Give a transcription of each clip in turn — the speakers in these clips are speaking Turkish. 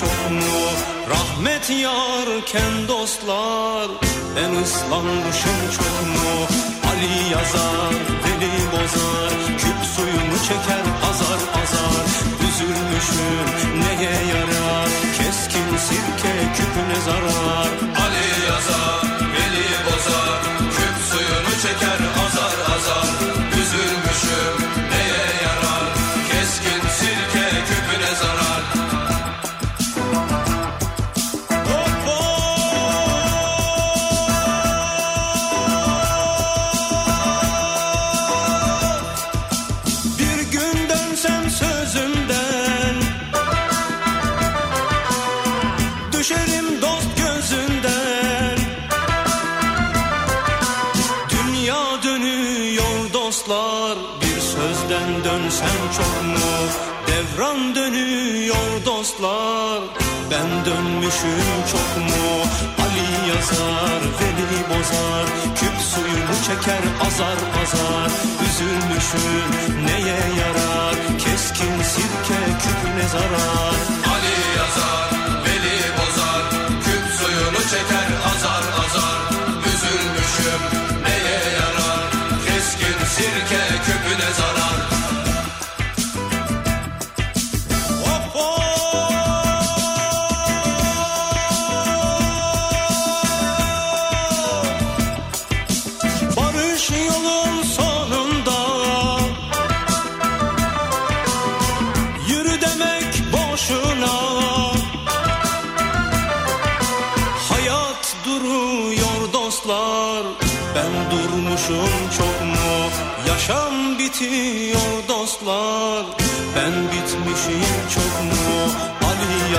çok mu Rahmet yarken dostlar Ben ıslanmışım çok mu Ali yazar, deli bozar Küp suyunu çeker azar azar Üzülmüşüm neye yarar? Keskin sirke küpüne zarar. Ali yazar, veli bozar, küp suyunu çeker azar. Devran dönüyor dostlar. Ben dönmüşüm çok mu? Ali yazar, veli bozar. Küp suyunu çeker azar azar. Üzülmüşüm neye yarar? Keskin sirke küpüne zarar? Ali yazar, veli bozar, küp suyunu çeker azar azar. Üzülmüşüm neye yarar, keskin sirke küpüne zarar.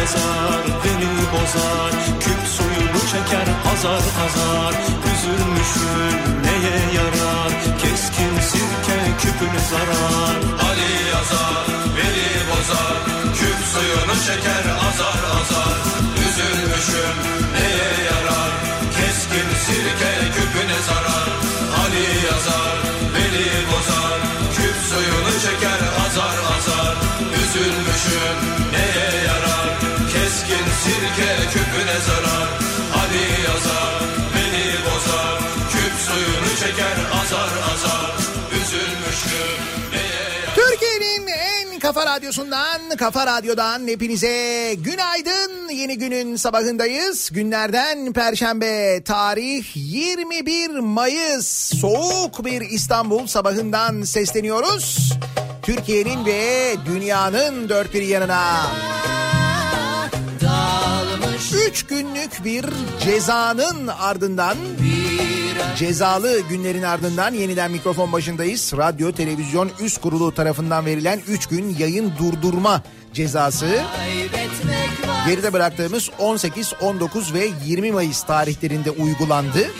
Yazar beni bozar. Küp suyunu çeker azar azar Üzülmüşüm neye yarar. Keskin sirke küpüne zarar. Ali yazar, veli bozar, küp suyunu çeker azar azar. Üzülmüşüm neye yarar, keskin sirke küpüne zarar. Ali yazar, veli bozar, küp suyunu çeker azar azar. Üzülmüşüm küpüne zarar. Ali yazar, veli bozar, küp suyunu çeker azar azar. Yarar. Türkiye'nin en kafa radyosundan, kafa radyodan hepinize günaydın. Yeni günün sabahındayız. Günlerden Perşembe, tarih 21 Mayıs. Soğuk bir İstanbul sabahından sesleniyoruz. Türkiye'nin ve dünyanın dört bir yanına. Üç günlük bir cezanın ardından Cezalı günlerin ardından yeniden mikrofon başındayız. Radyo Televizyon Üst Kurulu tarafından verilen 3 gün yayın durdurma cezası. Geride bıraktığımız 18, 19 ve 20 Mayıs tarihlerinde uygulandı.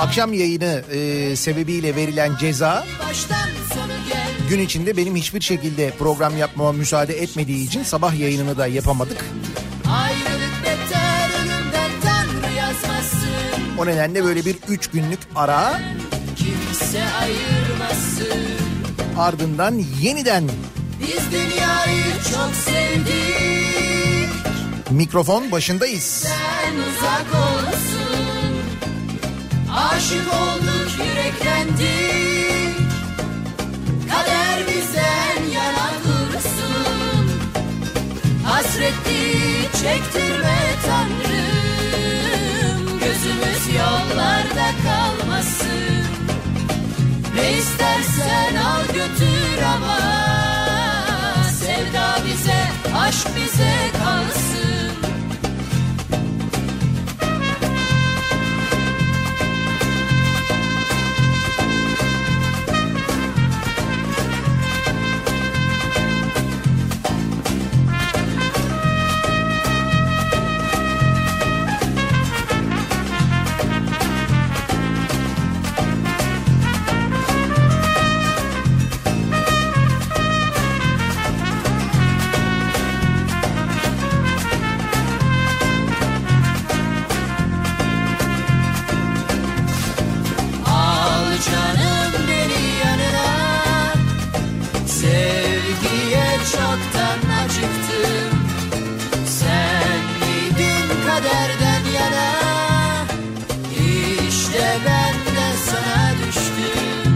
Akşam yayını e, sebebiyle verilen ceza gün içinde benim hiçbir şekilde program yapmama müsaade etmediği için sabah yayınını da yapamadık. Ayrılık beter ölümden Tanrı yazmasın. O nedenle böyle bir 3 günlük ara Kimse ayırmasın. ardından yeniden Biz dünyayı çok sevdik. mikrofon başındayız. Sen uzak olsun. Aşık olduk yüreklendik. Kader bizden Hasretli çektirme Tanrım. Gözümüz yollarda kalmasın. Ne istersen al götür ama. Sevda bize, aşk bize kalsın yaşamaktan kaderden yana? İşte ben sana düştüm.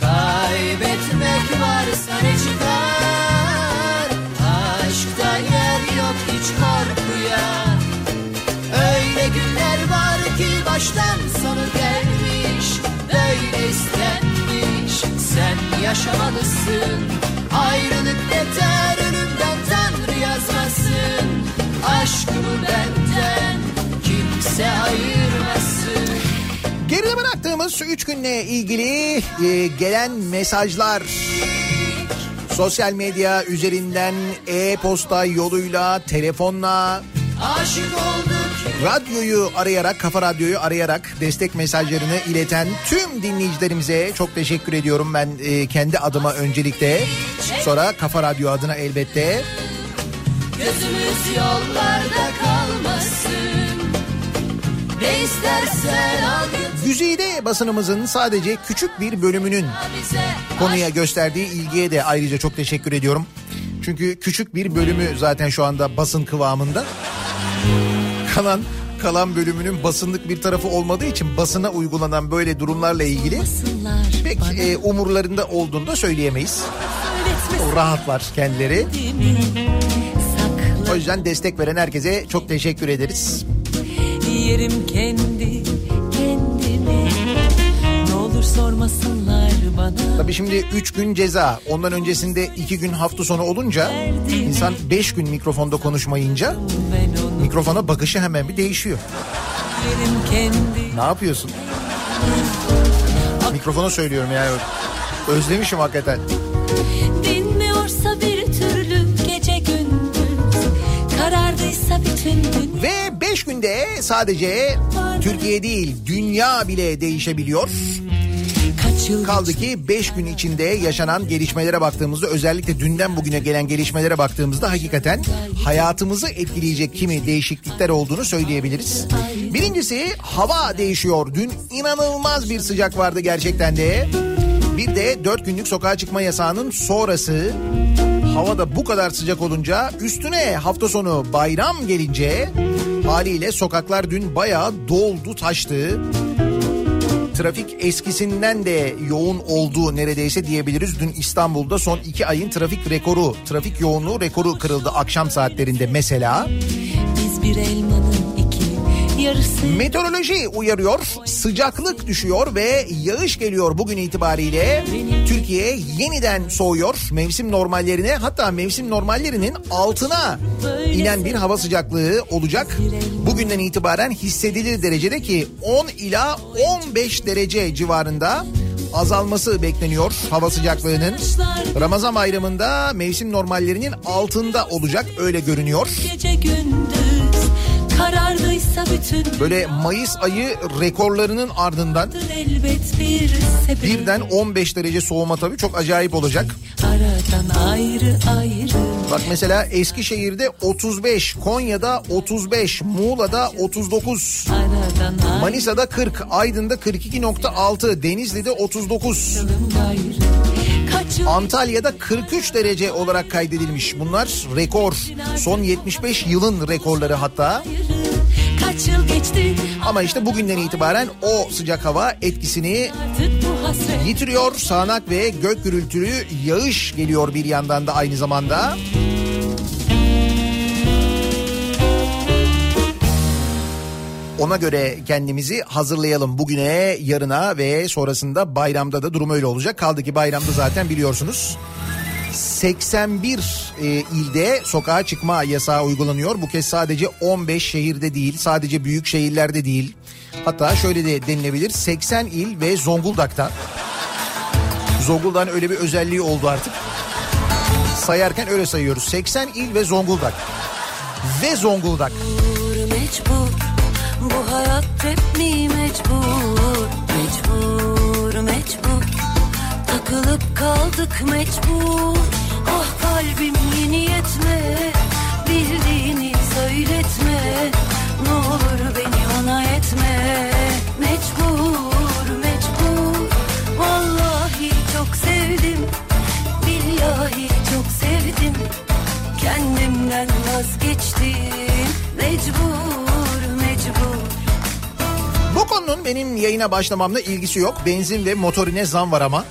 Kaybetmek varsa ne çıkar? Aşkta yer yok hiç korkuya. Öyle günler var ki baştan sonu gelmiş. Böyle Sen yaşamalısın. Ayrılık yeter ölümden Tanrı yazmasın. Aşkımı benden kimse ayırmasın. Geride bıraktığımız 3 günle ilgili e, gelen mesajlar. Sosyal medya üzerinden e-posta yoluyla, telefonla, Aşık olduk radyoyu arayarak, kafa radyoyu arayarak destek mesajlarını ileten tüm dinleyicilerimize çok teşekkür ediyorum ben e, kendi adıma öncelikle. Sonra Kafa Radyo adına elbette. Gözümüz yollarda kalmasın Ne istersen al Güzide basınımızın sadece küçük bir bölümünün konuya gösterdiği ilgiye de ayrıca çok teşekkür ediyorum. Çünkü küçük bir bölümü zaten şu anda basın kıvamında. Kalan kalan bölümünün basınlık bir tarafı olmadığı için basına uygulanan böyle durumlarla ilgili pek e, umurlarında olduğunu da söyleyemeyiz. O rahatlar kendileri. O yüzden destek veren herkese çok teşekkür ederiz. Yerim kendi kendime Ne olur sormasınlar bana Tabii şimdi 3 gün ceza, ondan öncesinde 2 gün hafta sonu olunca insan 5 gün mikrofonda konuşmayınca mikrofona bakışı hemen bir değişiyor. Ne yapıyorsun? Mikrofona söylüyorum yani. Özlemişim hakikaten. Dinmiyorsa bir türlü gece gündüz Karardıysa bütün gün Ve 5 günde sadece Türkiye değil dünya bile değişebiliyor. Kaldı ki 5 gün içinde yaşanan gelişmelere baktığımızda özellikle dünden bugüne gelen gelişmelere baktığımızda hakikaten hayatımızı etkileyecek kimi değişiklikler olduğunu söyleyebiliriz. Birincisi hava değişiyor. Dün inanılmaz bir sıcak vardı gerçekten de. Bir de 4 günlük sokağa çıkma yasağının sonrası havada bu kadar sıcak olunca üstüne hafta sonu bayram gelince haliyle sokaklar dün bayağı doldu taştı. Trafik eskisinden de yoğun olduğu neredeyse diyebiliriz. Dün İstanbul'da son iki ayın trafik rekoru, trafik yoğunluğu rekoru kırıldı akşam saatlerinde mesela. Biz bir elmanın yarısı Meteoroloji uyarıyor, sıcaklık düşüyor ve yağış geliyor bugün itibariyle. Türkiye yeniden soğuyor mevsim normallerine hatta mevsim normallerinin altına inen bir hava sıcaklığı olacak. Bugünden itibaren hissedilir derecede ki 10 ila 15 derece civarında azalması bekleniyor hava sıcaklığının. Ramazan bayramında mevsim normallerinin altında olacak öyle görünüyor. gece gündüz Karardıysa bütün Böyle Mayıs ayı rekorlarının ardından bir birden 15 derece soğuma tabii çok acayip olacak. Aradan ayrı ayrı. Bak mesela Eskişehir'de 35, Konya'da 35, Muğla'da 39, Aradan ayrı. Manisa'da 40, Aydın'da 42.6, Denizli'de 39, ayrı Kaç yıl Antalya'da 43 derece olarak kaydedilmiş. Bunlar rekor. Son 75 yılın rekorları hatta. Ama işte bugünden itibaren o sıcak hava etkisini yitiriyor. Sağanak ve gök gürültülü yağış geliyor bir yandan da aynı zamanda. Ona göre kendimizi hazırlayalım bugüne, yarına ve sonrasında bayramda da durum öyle olacak. Kaldı ki bayramda zaten biliyorsunuz 81 e, ilde sokağa çıkma yasağı uygulanıyor. Bu kez sadece 15 şehirde değil, sadece büyük şehirlerde değil. Hatta şöyle de denilebilir 80 il ve Zonguldak'ta. Zonguldak'ın öyle bir özelliği oldu artık. Sayarken öyle sayıyoruz. 80 il ve Zonguldak. Ve Zonguldak. mecbur Bu hayat hep mi mecbur? Mecbur mecbur. Takılıp kaldık mecbur. Ah kalbim yeni yetme. Bildiğini söyletme. Ne olur beni ona etme. Mecbur mecbur. Vallahi çok sevdim. Billahi çok sevdim. Kendimden vazgeçtim. Mecbur. mecbur Bu konunun benim yayına başlamamla ilgisi yok. Benzin ve motorine zam var ama.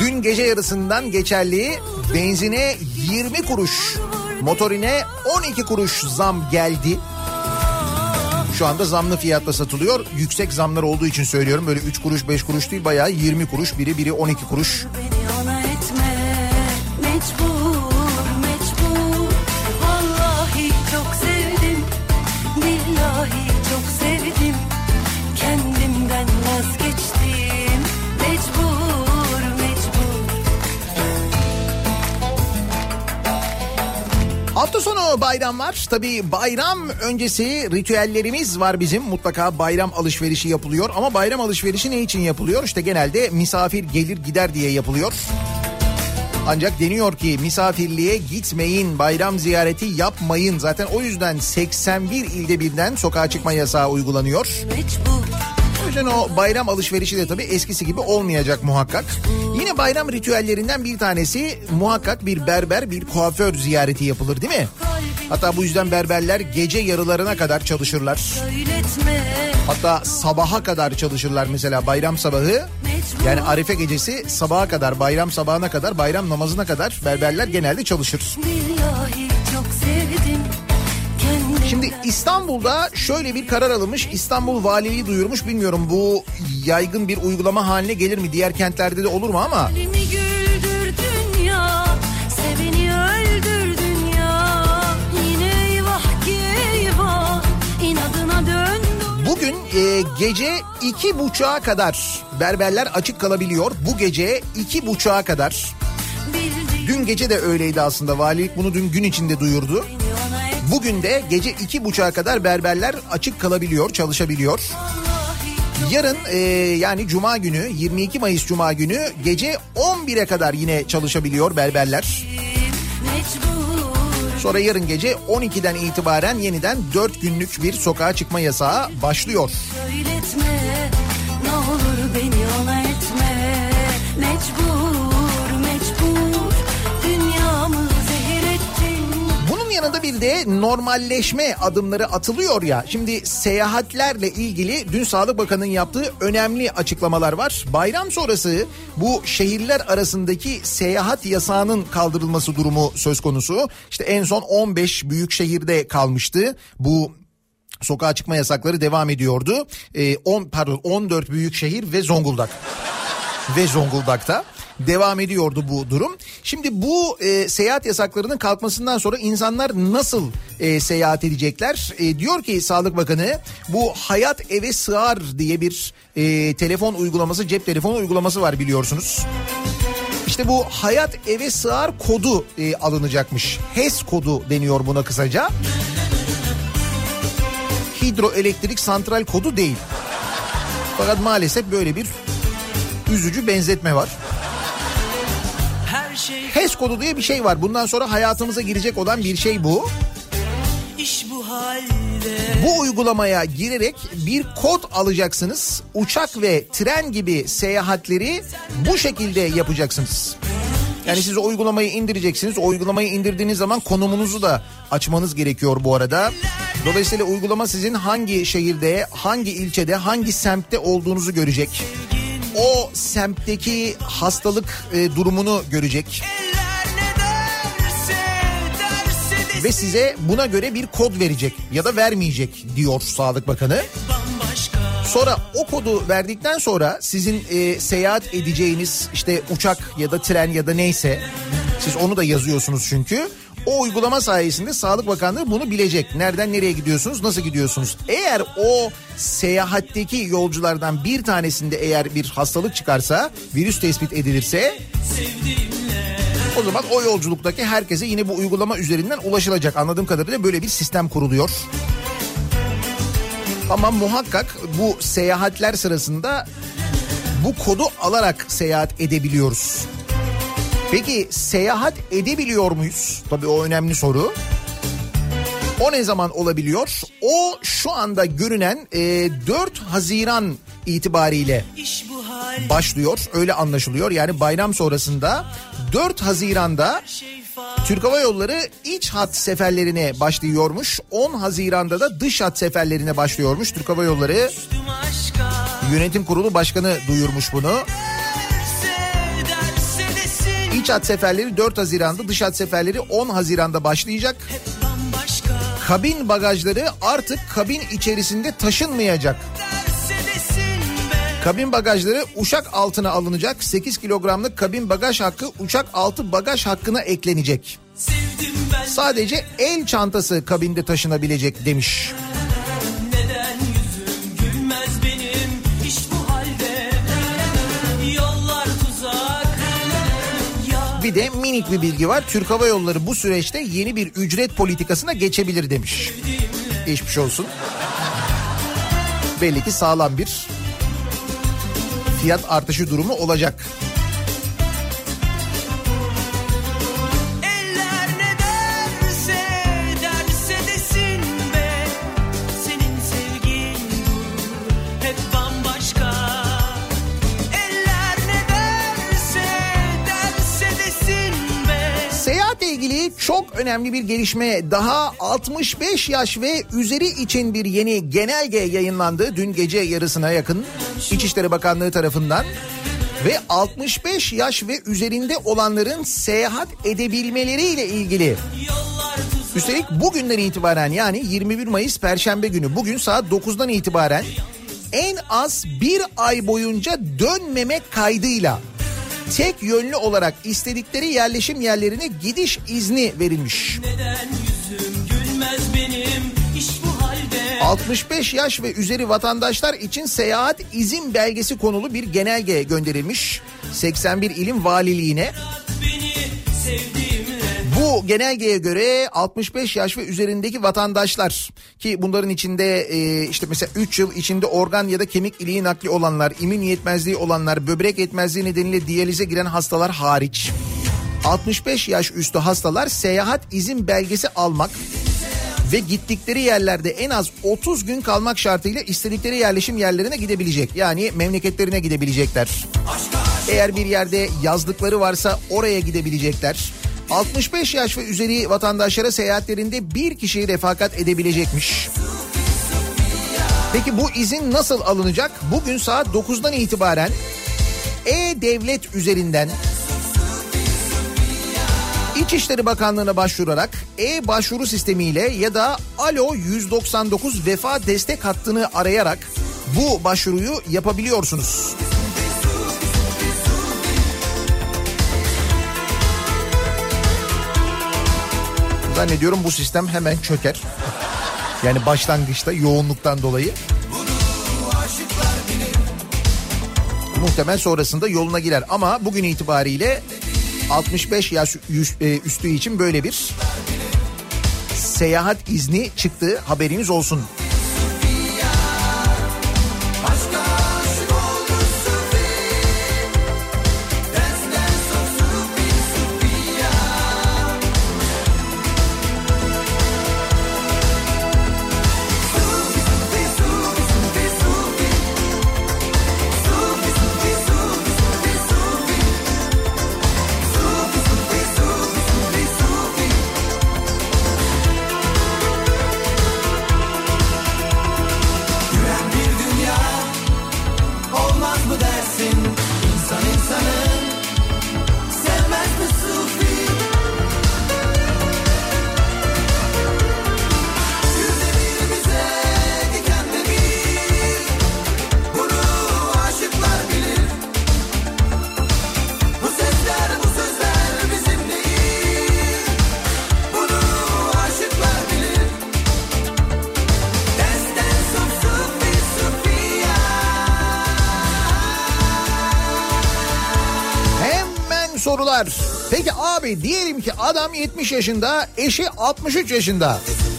Dün gece yarısından geçerli benzine 20 kuruş, motorine 12 kuruş zam geldi. Şu anda zamlı fiyatla satılıyor. Yüksek zamlar olduğu için söylüyorum. Böyle 3 kuruş 5 kuruş değil bayağı 20 kuruş biri biri 12 kuruş. Beni ona etme mecbur Hafta sonu bayram var. Tabii bayram öncesi ritüellerimiz var bizim. Mutlaka bayram alışverişi yapılıyor. Ama bayram alışverişi ne için yapılıyor? İşte genelde misafir gelir gider diye yapılıyor. Ancak deniyor ki misafirliğe gitmeyin, bayram ziyareti yapmayın. Zaten o yüzden 81 ilde birden sokağa çıkma yasağı uygulanıyor. mecbur yüzden o bayram alışverişi de tabii eskisi gibi olmayacak muhakkak. Yine bayram ritüellerinden bir tanesi muhakkak bir berber, bir kuaför ziyareti yapılır değil mi? Hatta bu yüzden berberler gece yarılarına kadar çalışırlar. Hatta sabaha kadar çalışırlar mesela bayram sabahı. Yani Arife gecesi sabaha kadar, bayram sabahına kadar, bayram namazına kadar berberler genelde çalışır. billahi İstanbul'da şöyle bir karar alınmış. İstanbul Valiliği duyurmuş. Bilmiyorum bu yaygın bir uygulama haline gelir mi? Diğer kentlerde de olur mu ama ya ya eyvah eyvah Bugün e, gece iki buçuğa kadar berberler açık kalabiliyor. Bu gece iki buçuğa kadar. Dün gece de öyleydi aslında. Valilik bunu dün gün içinde duyurdu. Bugün de gece iki buçuğa kadar berberler açık kalabiliyor, çalışabiliyor. Yarın e, yani Cuma günü 22 Mayıs Cuma günü gece 11'e kadar yine çalışabiliyor berberler. Sonra yarın gece 12'den itibaren yeniden 4 günlük bir sokağa çıkma yasağı başlıyor. Söyletme Ne olur beni ona etme Mecbur Yanında bir de normalleşme adımları atılıyor ya. Şimdi seyahatlerle ilgili dün Sağlık Bakanı'nın yaptığı önemli açıklamalar var. Bayram sonrası bu şehirler arasındaki seyahat yasağının kaldırılması durumu söz konusu. İşte en son 15 büyük şehirde kalmıştı. Bu sokağa çıkma yasakları devam ediyordu. Ee, 10 pardon 14 büyük şehir ve Zonguldak ve Zonguldak'ta devam ediyordu bu durum. Şimdi bu e, seyahat yasaklarının kalkmasından sonra insanlar nasıl e, seyahat edecekler? E, diyor ki Sağlık Bakanı bu Hayat Eve Sığar diye bir e, telefon uygulaması, cep telefonu uygulaması var biliyorsunuz. İşte bu Hayat Eve Sığar kodu e, alınacakmış. HES kodu deniyor buna kısaca. Hidroelektrik santral kodu değil. Fakat maalesef böyle bir üzücü benzetme var. Her şey HES kodu diye bir şey var. Bundan sonra hayatımıza girecek olan bir şey bu. bu Bu uygulamaya girerek bir kod alacaksınız. Uçak ve tren gibi seyahatleri bu şekilde yapacaksınız. Yani siz o uygulamayı indireceksiniz. O uygulamayı indirdiğiniz zaman konumunuzu da açmanız gerekiyor bu arada. Dolayısıyla uygulama sizin hangi şehirde, hangi ilçede, hangi semtte olduğunuzu görecek. O semtteki hastalık e, durumunu görecek. Derse ve size buna göre bir kod verecek ya da vermeyecek diyor Sağlık Bakanı. Sonra o kodu verdikten sonra sizin e, seyahat edeceğiniz işte uçak ya da tren ya da neyse siz onu da yazıyorsunuz çünkü. O uygulama sayesinde Sağlık Bakanlığı bunu bilecek. Nereden nereye gidiyorsunuz, nasıl gidiyorsunuz? Eğer o seyahatteki yolculardan bir tanesinde eğer bir hastalık çıkarsa, virüs tespit edilirse o zaman o yolculuktaki herkese yine bu uygulama üzerinden ulaşılacak. Anladığım kadarıyla böyle bir sistem kuruluyor. Ama muhakkak bu seyahatler sırasında bu kodu alarak seyahat edebiliyoruz. Peki seyahat edebiliyor muyuz? Tabii o önemli soru. O ne zaman olabiliyor? O şu anda görünen e, 4 Haziran itibariyle başlıyor. Öyle anlaşılıyor. Yani bayram sonrasında 4 Haziran'da Türk Hava Yolları iç hat seferlerine başlıyormuş. 10 Haziran'da da dış hat seferlerine başlıyormuş. Türk Hava Yolları Yönetim Kurulu Başkanı duyurmuş bunu. İç hat seferleri 4 Haziran'da, dış hat seferleri 10 Haziran'da başlayacak. Kabin bagajları artık kabin içerisinde taşınmayacak. Kabin bagajları uçak altına alınacak. 8 kilogramlık kabin bagaj hakkı uçak altı bagaj hakkına eklenecek. Sadece el çantası kabinde taşınabilecek demiş. neden Bir de minik bir bilgi var. Türk Hava Yolları bu süreçte yeni bir ücret politikasına geçebilir demiş. Geçmiş olsun. Belli ki sağlam bir fiyat artışı durumu olacak. Çok önemli bir gelişme. Daha 65 yaş ve üzeri için bir yeni genelge yayınlandı dün gece yarısına yakın İçişleri Bakanlığı tarafından. Ve 65 yaş ve üzerinde olanların seyahat edebilmeleriyle ilgili. Üstelik bugünden itibaren yani 21 Mayıs Perşembe günü bugün saat 9'dan itibaren en az bir ay boyunca dönmeme kaydıyla tek yönlü olarak istedikleri yerleşim yerlerine gidiş izni verilmiş. Neden yüzüm gülmez benim iş bu halde 65 yaş ve üzeri vatandaşlar için seyahat izin belgesi konulu bir genelge gönderilmiş. 81 ilim valiliğine. Beni sevdiğimle Bu genelgeye göre 65 yaş ve üzerindeki vatandaşlar ki bunların içinde e, işte mesela 3 yıl içinde organ ya da kemik iliği nakli olanlar, immün yetmezliği olanlar, böbrek yetmezliği nedeniyle diyalize giren hastalar hariç 65 yaş üstü hastalar seyahat izin belgesi almak ve gittikleri yerlerde en az 30 gün kalmak şartıyla istedikleri yerleşim yerlerine gidebilecek. Yani memleketlerine gidebilecekler. Eğer bir yerde yazlıkları varsa oraya gidebilecekler. 65 yaş ve üzeri vatandaşlara seyahatlerinde bir kişiyi refakat edebilecekmiş. Peki bu izin nasıl alınacak? Bugün saat 9'dan itibaren E-Devlet üzerinden İçişleri Bakanlığı'na başvurarak e-başvuru sistemiyle ya da Alo 199 vefa destek hattını arayarak bu başvuruyu yapabiliyorsunuz. Zannediyorum bu sistem hemen çöker. Yani başlangıçta yoğunluktan dolayı. Muhtemel sonrasında yoluna girer ama bugün itibariyle 65 yaş e, üstü için böyle bir seyahat izni çıktı haberiniz olsun. Sorular. Peki abi diyelim ki adam 70 yaşında, eşi 63 yaşında.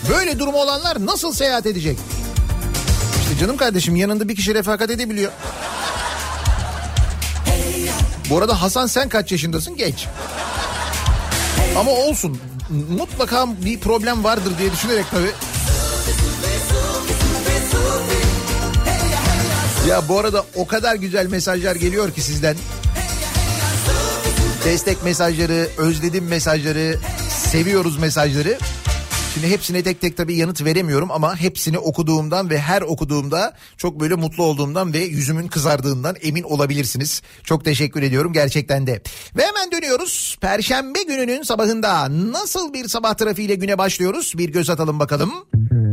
Böyle durumu olanlar nasıl seyahat edecek? İşte canım kardeşim yanında bir kişi refakat edebiliyor. Bu arada Hasan sen kaç yaşındasın? Geç. Ama olsun. Mutlaka bir problem vardır diye düşünerek tabii. Ya bu arada o kadar güzel mesajlar geliyor ki sizden. Destek mesajları, özledim mesajları, seviyoruz mesajları. Şimdi hepsine tek tek tabii yanıt veremiyorum ama hepsini okuduğumdan ve her okuduğumda çok böyle mutlu olduğumdan ve yüzümün kızardığından emin olabilirsiniz. Çok teşekkür ediyorum gerçekten de. Ve hemen dönüyoruz. Perşembe gününün sabahında nasıl bir sabah trafiğiyle güne başlıyoruz? Bir göz atalım bakalım. Kafa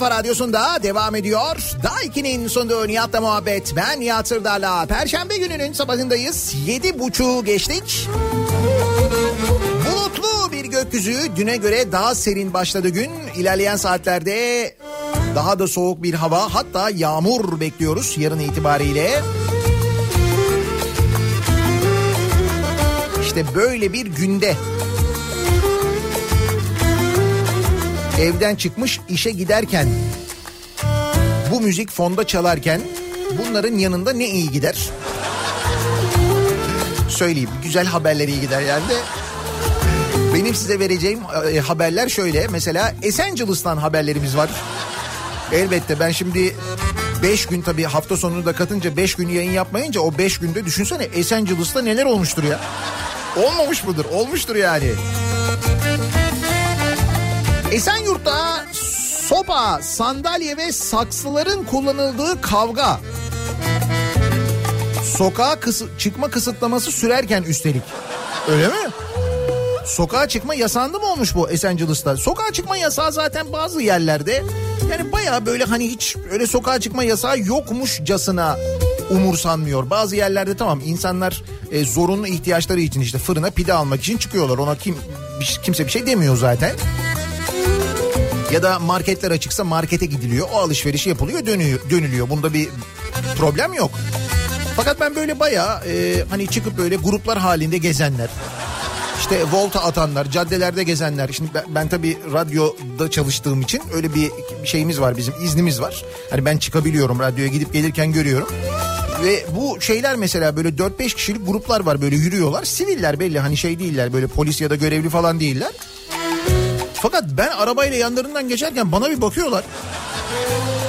kafa radyosunda devam ediyor. Daiki'nin sunduğu Nihat'la muhabbet. Ben Nihat Sırdar'la. Perşembe gününün sabahındayız. Yedi buçuğu geçtik. Bulutlu bir gökyüzü. Düne göre daha serin başladı gün. İlerleyen saatlerde daha da soğuk bir hava. Hatta yağmur bekliyoruz yarın itibariyle. İşte böyle bir günde evden çıkmış işe giderken bu müzik fonda çalarken bunların yanında ne iyi gider? Söyleyeyim güzel haberler iyi gider yani de. Benim size vereceğim e, haberler şöyle. Mesela Esencilis'tan haberlerimiz var. Elbette ben şimdi 5 gün tabii hafta sonunu da katınca 5 gün yayın yapmayınca o 5 günde düşünsene Esencilis'ta neler olmuştur ya. Olmamış mıdır? Olmuştur yani. Esenyurt'ta sopa, sandalye ve saksıların kullanıldığı kavga. Sokağa kısı- çıkma kısıtlaması sürerken üstelik. Öyle mi? Sokağa çıkma yasağında mı olmuş bu Esencilis'ta? Sokağa çıkma yasağı zaten bazı yerlerde yani baya böyle hani hiç öyle sokağa çıkma yasağı yokmuşcasına umursanmıyor. Bazı yerlerde tamam insanlar e, zorunlu ihtiyaçları için işte fırına pide almak için çıkıyorlar. Ona kim kimse bir şey demiyor zaten. Ya da marketler açıksa markete gidiliyor. O alışverişi yapılıyor dönüyor, dönülüyor. Bunda bir problem yok. Fakat ben böyle bayağı e, hani çıkıp böyle gruplar halinde gezenler. işte volta atanlar, caddelerde gezenler. Şimdi ben, ben tabii radyoda çalıştığım için öyle bir şeyimiz var bizim iznimiz var. Hani ben çıkabiliyorum radyoya gidip gelirken görüyorum. Ve bu şeyler mesela böyle 4-5 kişilik gruplar var böyle yürüyorlar. Siviller belli hani şey değiller böyle polis ya da görevli falan değiller. Fakat ben arabayla yanlarından geçerken bana bir bakıyorlar.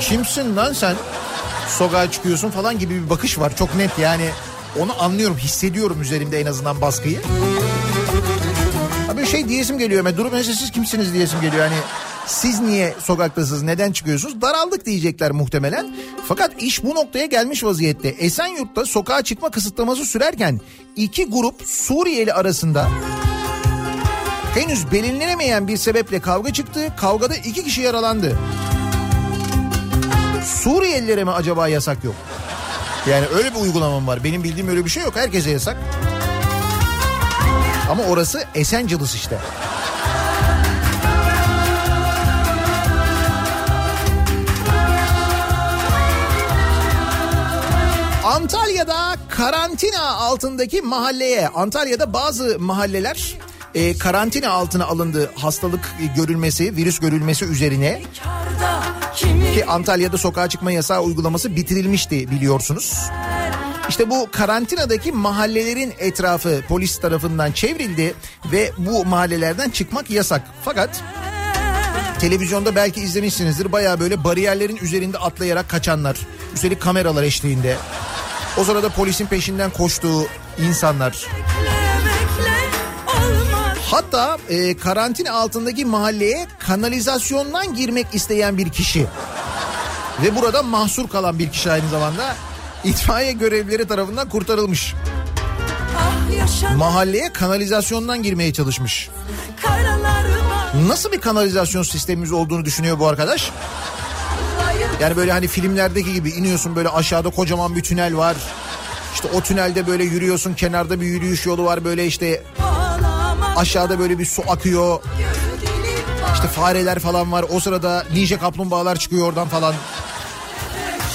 Kimsin lan sen? Sokağa çıkıyorsun falan gibi bir bakış var. Çok net yani. Onu anlıyorum, hissediyorum üzerimde en azından baskıyı. Abi şey diyesim geliyor. Ben durup mesela siz kimsiniz diyesim geliyor. Hani siz niye sokaktasınız, neden çıkıyorsunuz? Daraldık diyecekler muhtemelen. Fakat iş bu noktaya gelmiş vaziyette. Esenyurt'ta sokağa çıkma kısıtlaması sürerken iki grup Suriyeli arasında henüz belirlenemeyen bir sebeple kavga çıktı. Kavgada iki kişi yaralandı. Suriyelilere mi acaba yasak yok? Yani öyle bir uygulamam var. Benim bildiğim öyle bir şey yok. Herkese yasak. Ama orası Esenciles işte. Antalya'da karantina altındaki mahalleye, Antalya'da bazı mahalleler e, karantina altına alındı hastalık görülmesi, virüs görülmesi üzerine. Ki Antalya'da sokağa çıkma yasağı uygulaması bitirilmişti biliyorsunuz. İşte bu karantinadaki mahallelerin etrafı polis tarafından çevrildi ve bu mahallelerden çıkmak yasak. Fakat televizyonda belki izlemişsinizdir baya böyle bariyerlerin üzerinde atlayarak kaçanlar. Üstelik kameralar eşliğinde. O sırada polisin peşinden koştuğu insanlar. Hatta e, karantina altındaki mahalleye kanalizasyondan girmek isteyen bir kişi ve burada mahsur kalan bir kişi aynı zamanda itfaiye görevlileri tarafından kurtarılmış. Mahalleye kanalizasyondan girmeye çalışmış. Nasıl bir kanalizasyon sistemimiz olduğunu düşünüyor bu arkadaş? Yani böyle hani filmlerdeki gibi iniyorsun böyle aşağıda kocaman bir tünel var. İşte o tünelde böyle yürüyorsun kenarda bir yürüyüş yolu var böyle işte aşağıda böyle bir su akıyor. İşte fareler falan var. O sırada ninja kaplumbağalar çıkıyor oradan falan.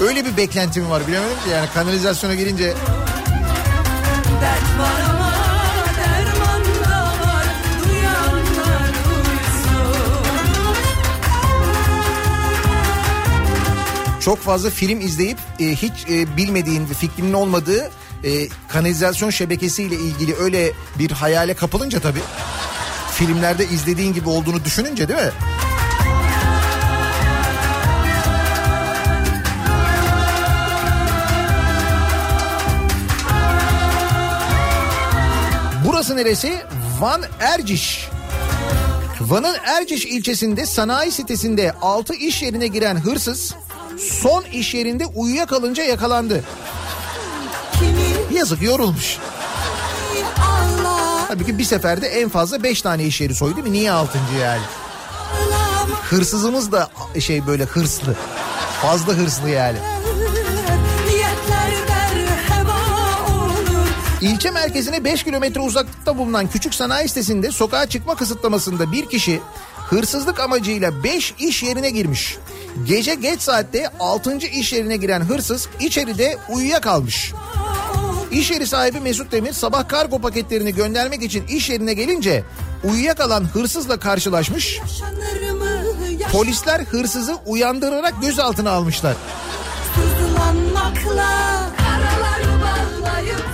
Öyle bir beklentim var bilemedim ki yani kanalizasyona girince çok fazla film izleyip e, hiç e, bilmediğin ve fikrinin olmadığı e, kanalizasyon şebekesiyle ilgili öyle bir hayale kapılınca tabii filmlerde izlediğin gibi olduğunu düşününce değil mi? Burası neresi? Van Erciş. Van'ın Erciş ilçesinde sanayi sitesinde 6 iş yerine giren hırsız son iş yerinde uyuyakalınca yakalandı. Yazık yorulmuş. Tabii ki bir seferde en fazla 5 tane iş yeri soydu mi? Niye 6. yani? Hırsızımız da şey böyle hırslı. Fazla hırslı yani. İlçe merkezine 5 kilometre uzaklıkta bulunan küçük sanayi sitesinde sokağa çıkma kısıtlamasında bir kişi hırsızlık amacıyla 5 iş yerine girmiş. Gece geç saatte 6. iş yerine giren hırsız içeride uyuyakalmış. İş yeri sahibi Mesut Demir sabah kargo paketlerini göndermek için iş yerine gelince uyuyakalan hırsızla karşılaşmış. Polisler hırsızı uyandırarak gözaltına almışlar.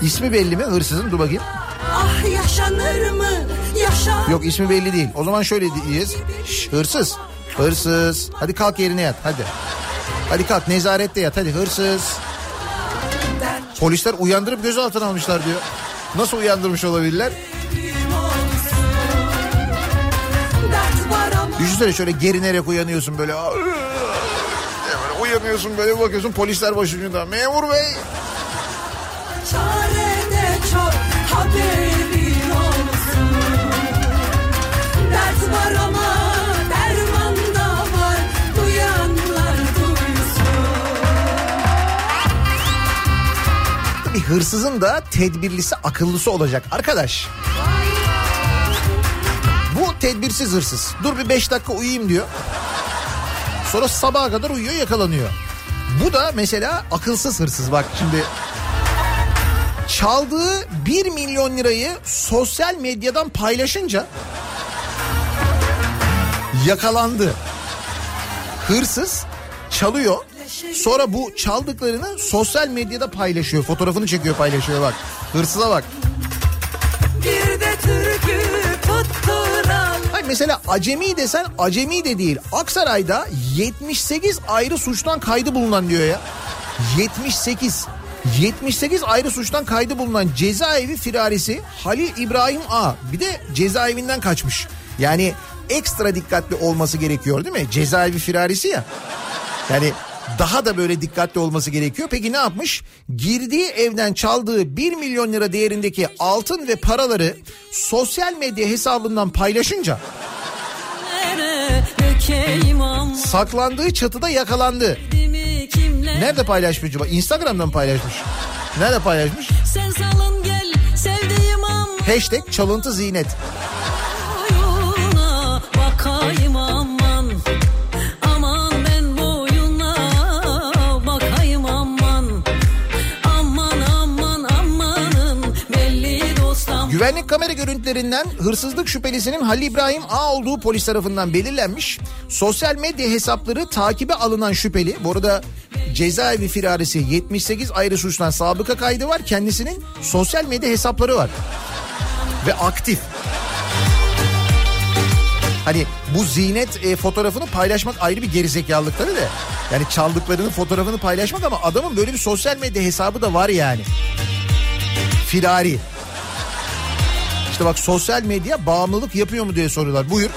İsmi belli mi hırsızın? Dur bakayım. Ah yaşanır mı yaşa Yok ismi belli değil. O zaman şöyle diyeceğiz. Şş, hırsız. Hırsız. Hadi kalk yerine yat hadi. Hadi kalk nezarette yat hadi hırsız. Polisler uyandırıp gözaltına almışlar diyor. Nasıl uyandırmış olabilirler? Düşünsene şöyle gerinerek uyanıyorsun böyle. Böyle uyanıyorsun böyle bakıyorsun polisler başucunda. Memur bey. çok olsun Dert var ama hırsızın da tedbirlisi akıllısı olacak arkadaş. Bu tedbirsiz hırsız. Dur bir beş dakika uyuyayım diyor. Sonra sabaha kadar uyuyor yakalanıyor. Bu da mesela akılsız hırsız bak şimdi. Çaldığı 1 milyon lirayı sosyal medyadan paylaşınca yakalandı. Hırsız çalıyor. Sonra bu çaldıklarını sosyal medyada paylaşıyor. Fotoğrafını çekiyor paylaşıyor bak. Hırsıza bak. Bir de türkü tutturan Hayır mesela acemi desen acemi de değil. Aksaray'da 78 ayrı suçtan kaydı bulunan diyor ya. 78. 78 ayrı suçtan kaydı bulunan cezaevi firarisi Halil İbrahim A. Bir de cezaevinden kaçmış. Yani ekstra dikkatli olması gerekiyor değil mi? Cezaevi firarisi ya. Yani daha da böyle dikkatli olması gerekiyor. Peki ne yapmış? Girdiği evden çaldığı 1 milyon lira değerindeki altın ve paraları sosyal medya hesabından paylaşınca saklandığı çatıda yakalandı. Nerede paylaşmış acaba? Instagram'dan mı paylaşmış? Nerede paylaşmış? Sen salın gel sevdiğim Hashtag çalıntı zinet. Güvenlik kamera görüntülerinden hırsızlık şüphelisinin Halil İbrahim A olduğu polis tarafından belirlenmiş. Sosyal medya hesapları takibe alınan şüpheli. Bu arada cezaevi firarisi 78 ayrı suçtan sabıka kaydı var. Kendisinin sosyal medya hesapları var. Ve aktif. Hani bu zinet e, fotoğrafını paylaşmak ayrı bir gerizekalılık tabii de. Yani çaldıklarının fotoğrafını paylaşmak ama adamın böyle bir sosyal medya hesabı da var yani. Firari. İşte bak sosyal medya bağımlılık yapıyor mu diye soruyorlar. Buyur.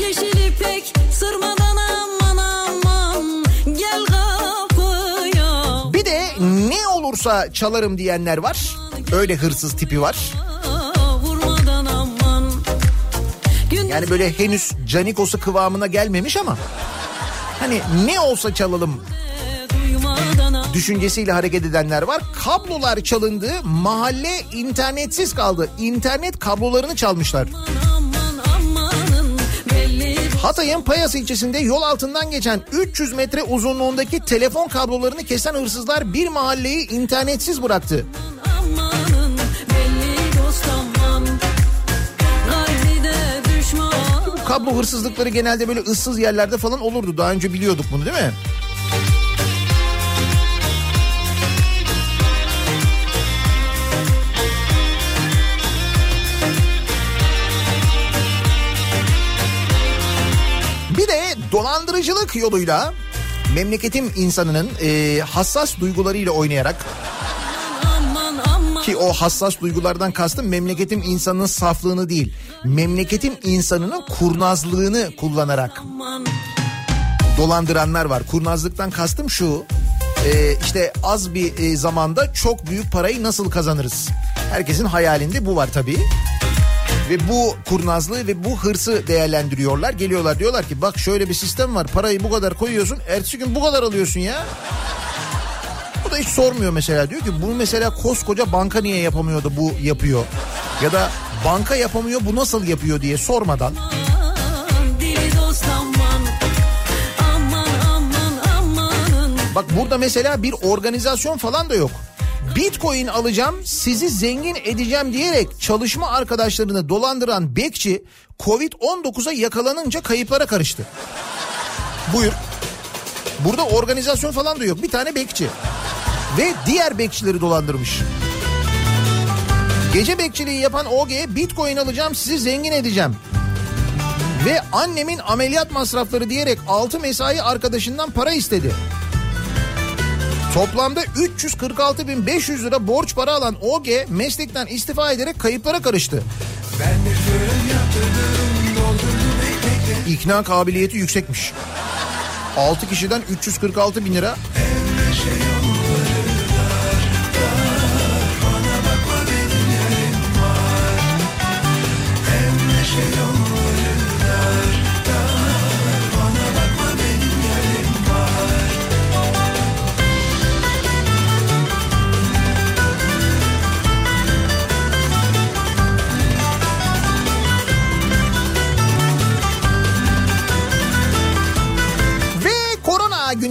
Yeşil ipek sırmadan aman aman Gel kapıya Bir de ne olursa çalarım diyenler var. Öyle hırsız tipi var. Yani böyle henüz canikosu kıvamına gelmemiş ama hani ne olsa çalalım düşüncesiyle hareket edenler var. Kablolar çalındı, mahalle internetsiz kaldı. İnternet kablolarını çalmışlar. Hatay'ın Payas ilçesinde yol altından geçen 300 metre uzunluğundaki telefon kablolarını kesen hırsızlar bir mahalleyi internetsiz bıraktı. bu hırsızlıkları genelde böyle ıssız yerlerde falan olurdu. Daha önce biliyorduk bunu değil mi? Dolandırıcılık yoluyla memleketim insanının e, hassas duygularıyla oynayarak ki o hassas duygulardan kastım memleketim insanının saflığını değil. Memleketim insanının kurnazlığını kullanarak dolandıranlar var. Kurnazlıktan kastım şu. e, işte az bir e, zamanda çok büyük parayı nasıl kazanırız? Herkesin hayalinde bu var tabii. Ve bu kurnazlığı ve bu hırsı değerlendiriyorlar. Geliyorlar diyorlar ki bak şöyle bir sistem var. Parayı bu kadar koyuyorsun. Ertesi gün bu kadar alıyorsun ya. Bu da hiç sormuyor mesela. Diyor ki bunu mesela koskoca banka niye yapamıyor da bu yapıyor? Ya da banka yapamıyor bu nasıl yapıyor diye sormadan Bak burada mesela bir organizasyon falan da yok. Bitcoin alacağım sizi zengin edeceğim diyerek çalışma arkadaşlarını dolandıran bekçi Covid-19'a yakalanınca kayıplara karıştı. Buyur. Burada organizasyon falan da yok. Bir tane bekçi. Ve diğer bekçileri dolandırmış. Gece bekçiliği yapan OG'ye bitcoin alacağım sizi zengin edeceğim. Ve annemin ameliyat masrafları diyerek 6 mesai arkadaşından para istedi. Toplamda 346.500 lira borç para alan OG meslekten istifa ederek kayıplara karıştı. İkna kabiliyeti yüksekmiş. 6 kişiden 346 bin lira. Ve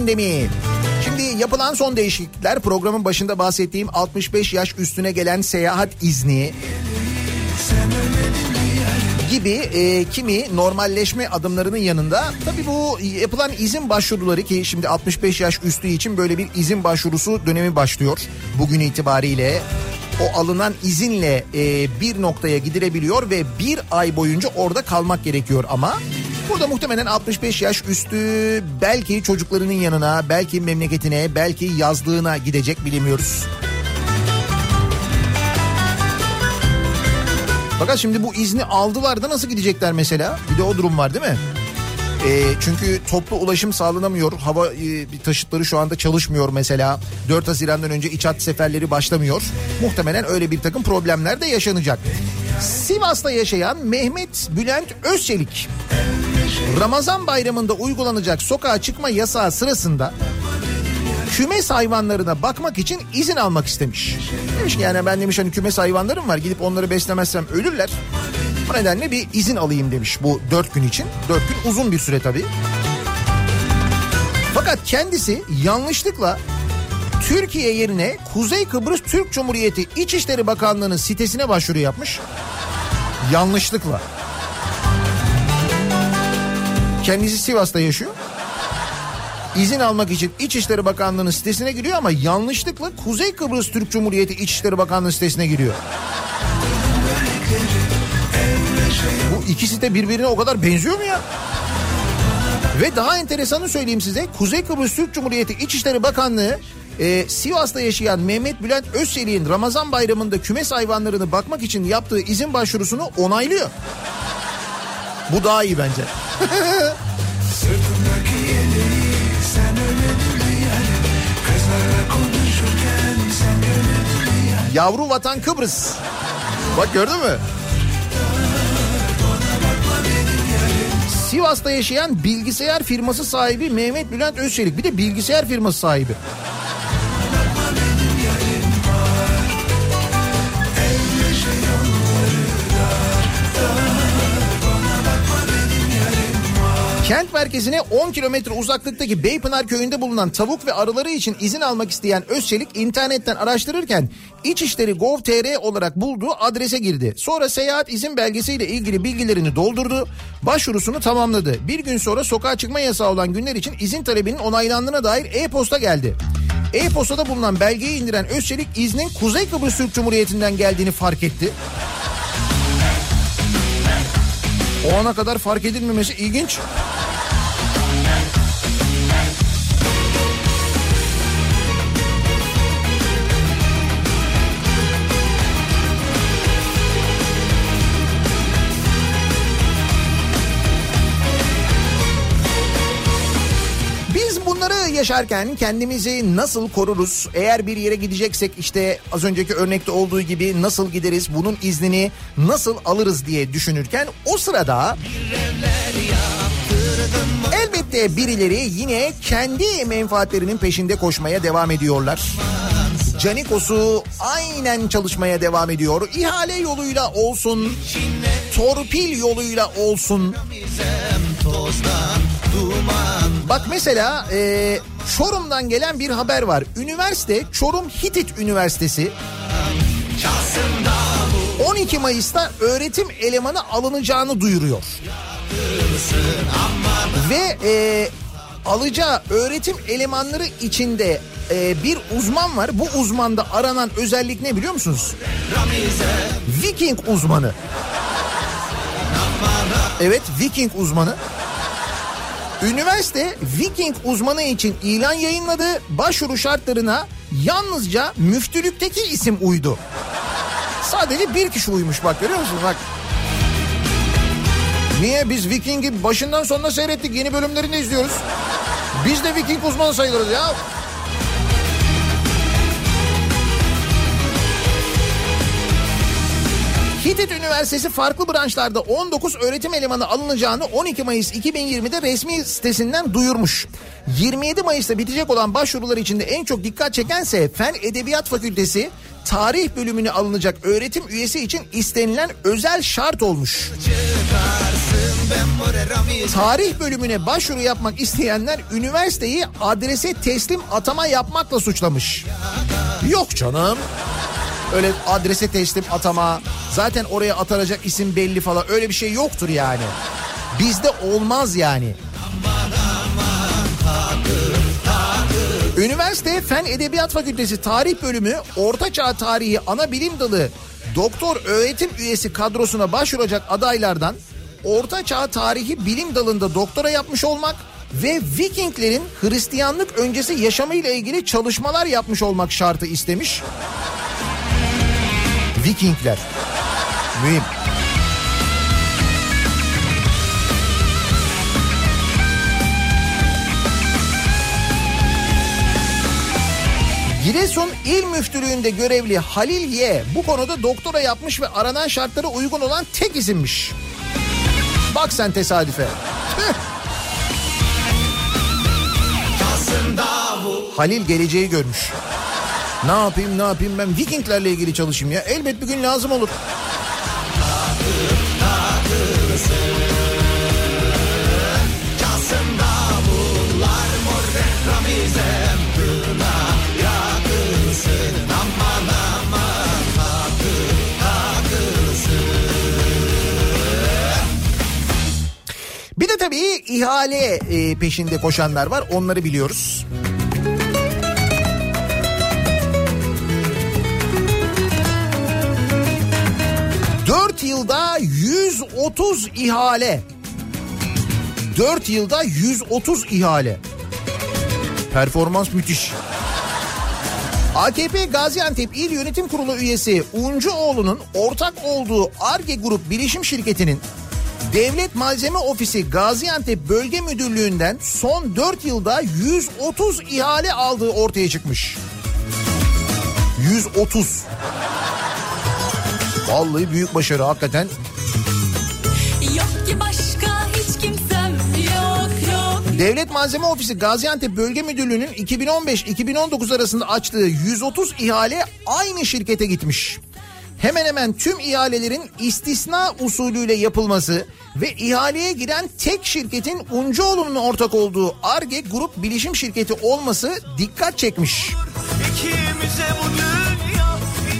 gündemi. Şimdi yapılan son değişiklikler programın başında bahsettiğim 65 yaş üstüne gelen seyahat izni gibi e, kimi normalleşme adımlarının yanında tabii bu yapılan izin başvuruları ki şimdi 65 yaş üstü için böyle bir izin başvurusu dönemi başlıyor bugün itibariyle. O alınan izinle e, bir noktaya gidilebiliyor ve bir ay boyunca orada kalmak gerekiyor ama burada muhtemelen 65 yaş üstü belki çocuklarının yanına belki memleketine belki yazlığına gidecek bilemiyoruz. Fakat şimdi bu izni aldılar da nasıl gidecekler mesela? Bir de o durum var değil mi? E, çünkü toplu ulaşım sağlanamıyor. Hava e, taşıtları şu anda çalışmıyor mesela. 4 Haziran'dan önce iç hat seferleri başlamıyor. Muhtemelen öyle bir takım problemler de yaşanacak. Sivas'ta yaşayan Mehmet Bülent Özçelik Ramazan bayramında uygulanacak sokağa çıkma yasağı sırasında kümes hayvanlarına bakmak için izin almak istemiş. Demiş ki yani ben demiş hani kümes hayvanlarım var gidip onları beslemezsem ölürler. Bu nedenle bir izin alayım demiş bu dört gün için. Dört gün uzun bir süre tabii. Fakat kendisi yanlışlıkla Türkiye yerine Kuzey Kıbrıs Türk Cumhuriyeti İçişleri Bakanlığı'nın sitesine başvuru yapmış. Yanlışlıkla. Kendisi Sivas'ta yaşıyor. İzin almak için İçişleri Bakanlığı'nın sitesine giriyor ama yanlışlıkla Kuzey Kıbrıs Türk Cumhuriyeti İçişleri Bakanlığı sitesine giriyor. Bu iki site birbirine o kadar benziyor mu ya? Ve daha enteresanı söyleyeyim size. Kuzey Kıbrıs Türk Cumhuriyeti İçişleri Bakanlığı e, Sivas'ta yaşayan Mehmet Bülent Özçelik'in Ramazan bayramında kümes hayvanlarını bakmak için yaptığı izin başvurusunu onaylıyor. Bu daha iyi bence. Yavru vatan Kıbrıs. Bak gördün mü? Sivas'ta yaşayan bilgisayar firması sahibi Mehmet Bülent Özçelik. Bir de bilgisayar firması sahibi. Kent merkezine 10 kilometre uzaklıktaki Beypınar köyünde bulunan tavuk ve arıları için izin almak isteyen Özçelik internetten araştırırken İçişleri Gov.tr olarak bulduğu adrese girdi. Sonra seyahat izin belgesiyle ilgili bilgilerini doldurdu. Başvurusunu tamamladı. Bir gün sonra sokağa çıkma yasağı olan günler için izin talebinin onaylandığına dair e-posta geldi. E-postada bulunan belgeyi indiren Özçelik iznin Kuzey Kıbrıs Türk Cumhuriyeti'nden geldiğini fark etti. O ana kadar fark edilmemesi ilginç. Yaşarken kendimizi nasıl koruruz? Eğer bir yere gideceksek işte az önceki örnekte olduğu gibi nasıl gideriz? Bunun iznini nasıl alırız diye düşünürken o sırada elbette birileri yine kendi menfaatlerinin peşinde koşmaya devam ediyorlar. Canikos'u aynen çalışmaya devam ediyor. İhale yoluyla olsun, torpil yoluyla olsun. Bak mesela e, Çorum'dan gelen bir haber var. Üniversite Çorum Hitit Üniversitesi 12 Mayıs'ta öğretim elemanı alınacağını duyuruyor. Ve e, alacağı öğretim elemanları içinde e, bir uzman var. Bu uzmanda aranan özellik ne biliyor musunuz? Viking uzmanı. Evet Viking uzmanı. Üniversite Viking uzmanı için ilan yayınladı. Başvuru şartlarına yalnızca müftülükteki isim uydu. Sadece bir kişi uymuş bak görüyor musun? Bak. Niye biz Viking'i başından sonuna seyrettik yeni bölümlerini izliyoruz. Biz de Viking uzmanı sayılırız ya. Hitit Üniversitesi farklı branşlarda 19 öğretim elemanı alınacağını 12 Mayıs 2020'de resmi sitesinden duyurmuş. 27 Mayıs'ta bitecek olan başvurular içinde en çok dikkat çekense Fen Edebiyat Fakültesi tarih bölümüne alınacak öğretim üyesi için istenilen özel şart olmuş. Tarih bölümüne başvuru yapmak isteyenler üniversiteyi adrese teslim atama yapmakla suçlamış. Yok canım. Öyle adrese teslim atama, zaten oraya atanacak isim belli falan öyle bir şey yoktur yani. Bizde olmaz yani. Üniversite Fen Edebiyat Fakültesi Tarih Bölümü Ortaçağ Tarihi Ana Bilim Dalı Doktor Öğretim Üyesi kadrosuna başvuracak adaylardan Ortaçağ Tarihi Bilim Dalı'nda doktora yapmış olmak ve Vikinglerin Hristiyanlık öncesi yaşamıyla ilgili çalışmalar yapmış olmak şartı istemiş. Vikingler. Mühim. Giresun İl Müftülüğü'nde görevli Halil Y bu konuda doktora yapmış ve aranan şartlara uygun olan tek isimmiş. Bak sen tesadüfe. Halil geleceği görmüş. Ne yapayım ne yapayım ben Vikinglerle ilgili çalışayım ya. Elbet bir gün lazım olur. Tabii ihale e, peşinde koşanlar var. Onları biliyoruz. Dört yılda 130 ihale. 4 yılda 130 ihale. Performans müthiş. AKP Gaziantep İl Yönetim Kurulu üyesi Uncuoğlu'nun ortak olduğu Arge Grup bilişim şirketinin Devlet Malzeme Ofisi Gaziantep Bölge Müdürlüğü'nden son 4 yılda 130 ihale aldığı ortaya çıkmış. 130. Vallahi büyük başarı hakikaten. Yok ki başka hiç kimsem yok yok Devlet Malzeme Ofisi Gaziantep Bölge Müdürlüğü'nün 2015-2019 arasında açtığı 130 ihale aynı şirkete gitmiş. Hemen hemen tüm ihalelerin istisna usulüyle yapılması ve ihaleye giren tek şirketin Uncuoğlu'nun ortak olduğu ARGE Grup Bilişim Şirketi olması dikkat çekmiş.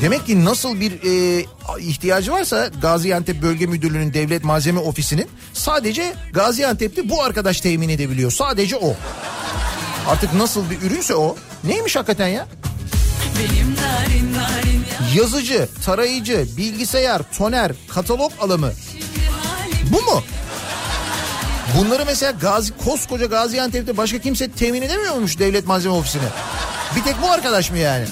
Demek ki nasıl bir e, ihtiyacı varsa Gaziantep Bölge Müdürlüğü'nün Devlet Malzeme Ofisi'nin sadece Gaziantep'te bu arkadaş temin edebiliyor. Sadece o. Artık nasıl bir ürünse o. Neymiş hakikaten ya? Yazıcı, tarayıcı, bilgisayar, toner, katalog alımı. Bu mu? Bunları mesela Gazi, koskoca Gaziantep'te başka kimse temin edemiyormuş devlet malzeme ofisine. Bir tek bu arkadaş mı yani?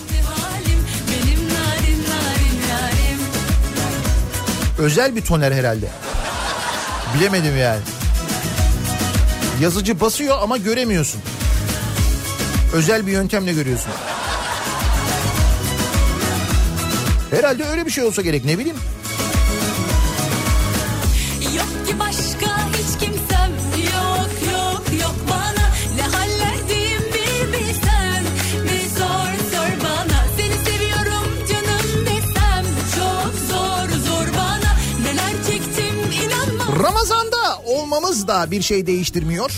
Özel bir toner herhalde. Bilemedim yani. Yazıcı basıyor ama göremiyorsun. Özel bir yöntemle görüyorsun. Herhalde öyle bir şey olsa gerek ne bileyim. Yok ki başka hiç kimsem. Yok yok yok bana. Ne hallerdeyim bir bilsen Bir sor sor bana. Seni seviyorum canım desem. Çok zor zor bana. Neler çektim inanma Ramazanda olmamız da bir şey değiştirmiyor.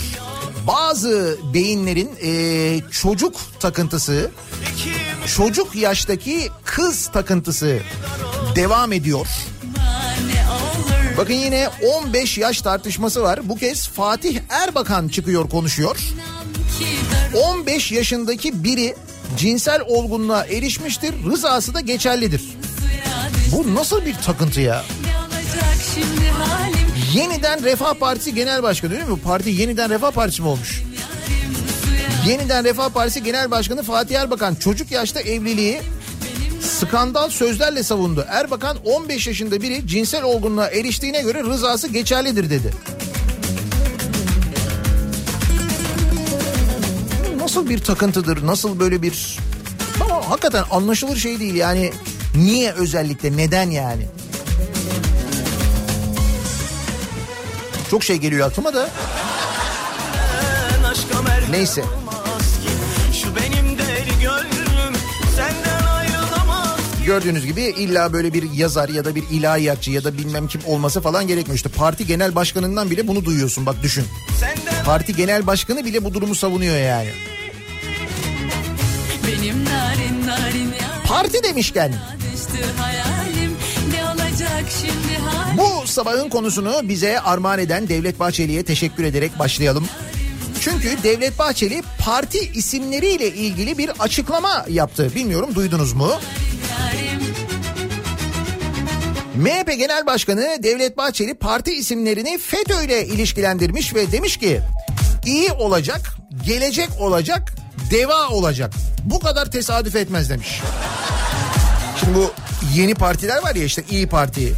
Bazı beyinlerin eee, çocuk takıntısı, çocuk yaştaki kız takıntısı devam ediyor. Bakın yine 15 yaş tartışması var. Bu kez Fatih Erbakan çıkıyor konuşuyor. ki dar 15 yaşındaki biri cinsel olgunluğa erişmiştir. Rızası da geçerlidir. Bu nasıl bir takıntı ya? Yeniden Refah Partisi Genel Başkanı değil mi? Parti yeniden Refah Partisi mi olmuş? Yeniden Refah Partisi Genel Başkanı Fatih Erbakan çocuk yaşta evliliği skandal sözlerle savundu. Erbakan 15 yaşında biri cinsel olgunluğa eriştiğine göre rızası geçerlidir dedi. Nasıl bir takıntıdır? Nasıl böyle bir... Ama hakikaten anlaşılır şey değil yani. Niye özellikle? Neden yani? Çok şey geliyor aklıma da. Neyse. Gördüğünüz gibi illa böyle bir yazar ya da bir ilahiyatçı ya da bilmem kim olması falan gerekmiyor. İşte parti genel başkanından bile bunu duyuyorsun bak düşün. Parti genel başkanı bile bu durumu savunuyor yani. Benim narin narin Parti demişken bu sabahın konusunu bize armağan eden Devlet Bahçeli'ye teşekkür ederek başlayalım. Çünkü Devlet Bahçeli parti isimleriyle ilgili bir açıklama yaptı. Bilmiyorum duydunuz mu? MHP Genel Başkanı Devlet Bahçeli parti isimlerini FETÖ ile ilişkilendirmiş ve demiş ki iyi olacak, gelecek olacak, deva olacak. Bu kadar tesadüf etmez demiş. Şimdi bu yeni partiler var ya işte İyi Parti,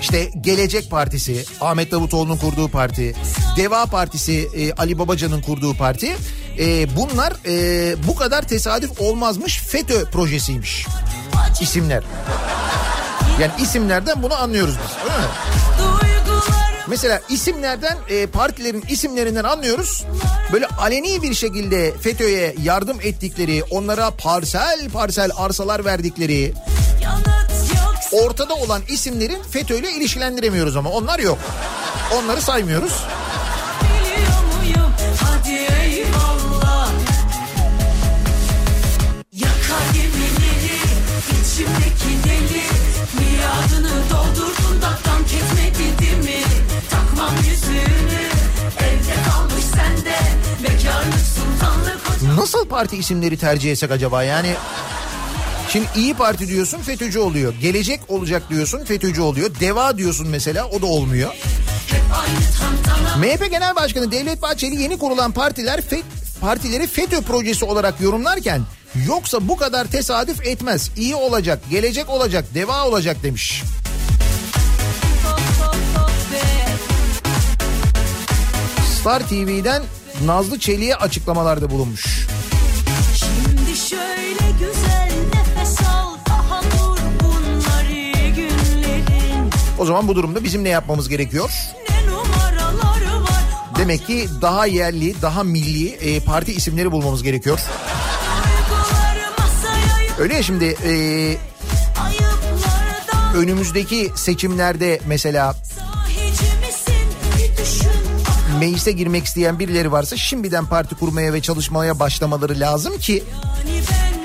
işte Gelecek Partisi, Ahmet Davutoğlu'nun kurduğu parti, Deva Partisi, e, Ali Babacan'ın kurduğu parti. E, bunlar e, bu kadar tesadüf olmazmış FETÖ projesiymiş isimler. Yani isimlerden bunu anlıyoruz biz. Öyle mi? Duygularım Mesela isimlerden e, partilerin isimlerinden anlıyoruz. Böyle aleni bir şekilde FETÖ'ye yardım ettikleri, onlara parsel parsel arsalar verdikleri, ortada olan isimlerin FETÖ ile ilişkilendiremiyoruz ama onlar yok. Onları saymıyoruz. eyvallah Yakar gemileri içimdeki deli Miadını doldurdun da dank etmedi mi Takmam yüzüğünü Evde kalmış sende Bekarlık sultanlık hocam Nasıl parti isimleri tercih etsek acaba yani? Şimdi İyi Parti diyorsun FETÖ'cü oluyor. Gelecek olacak diyorsun FETÖ'cü oluyor. Deva diyorsun mesela o da olmuyor. MHP Genel Başkanı Devlet Bahçeli yeni kurulan partiler FET, partileri FETÖ projesi olarak yorumlarken yoksa bu kadar tesadüf etmez. İyi olacak, gelecek olacak, deva olacak demiş. Star TV'den Nazlı Çelik'e açıklamalarda bulunmuş. Şimdi şöyle güzel nefes al Daha dur günlerin O zaman bu durumda bizim ne yapmamız gerekiyor? Demek ki daha yerli, daha milli e, parti isimleri bulmamız gerekiyor. Öyle ya şimdi e, önümüzdeki seçimlerde mesela meclise girmek isteyen birileri varsa şimdiden parti kurmaya ve çalışmaya başlamaları lazım ki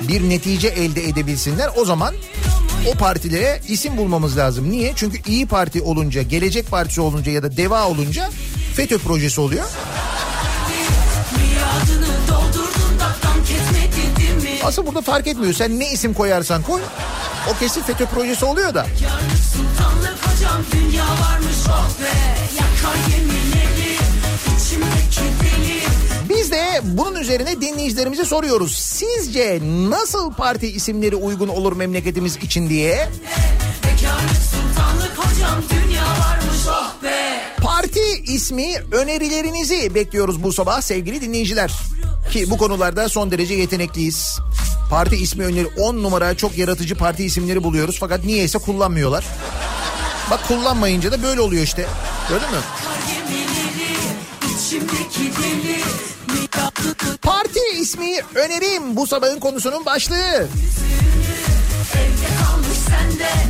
bir netice elde edebilsinler. O zaman o partilere isim bulmamız lazım. Niye? Çünkü iyi Parti olunca, Gelecek Partisi olunca ya da Deva olunca FETÖ projesi oluyor. Aslında burada fark etmiyor. Sen ne isim koyarsan koy. O kesin FETÖ projesi oluyor da. Biz de bunun üzerine dinleyicilerimize soruyoruz. Sizce nasıl parti isimleri uygun olur memleketimiz için diye? Parti ismi önerilerinizi bekliyoruz bu sabah sevgili dinleyiciler. Ki bu konularda son derece yetenekliyiz. Parti ismi öneri 10 numara çok yaratıcı parti isimleri buluyoruz fakat niyeyse kullanmıyorlar. Bak kullanmayınca da böyle oluyor işte. Gördün mü? Parti ismi önerim bu sabahın konusunun başlığı. sende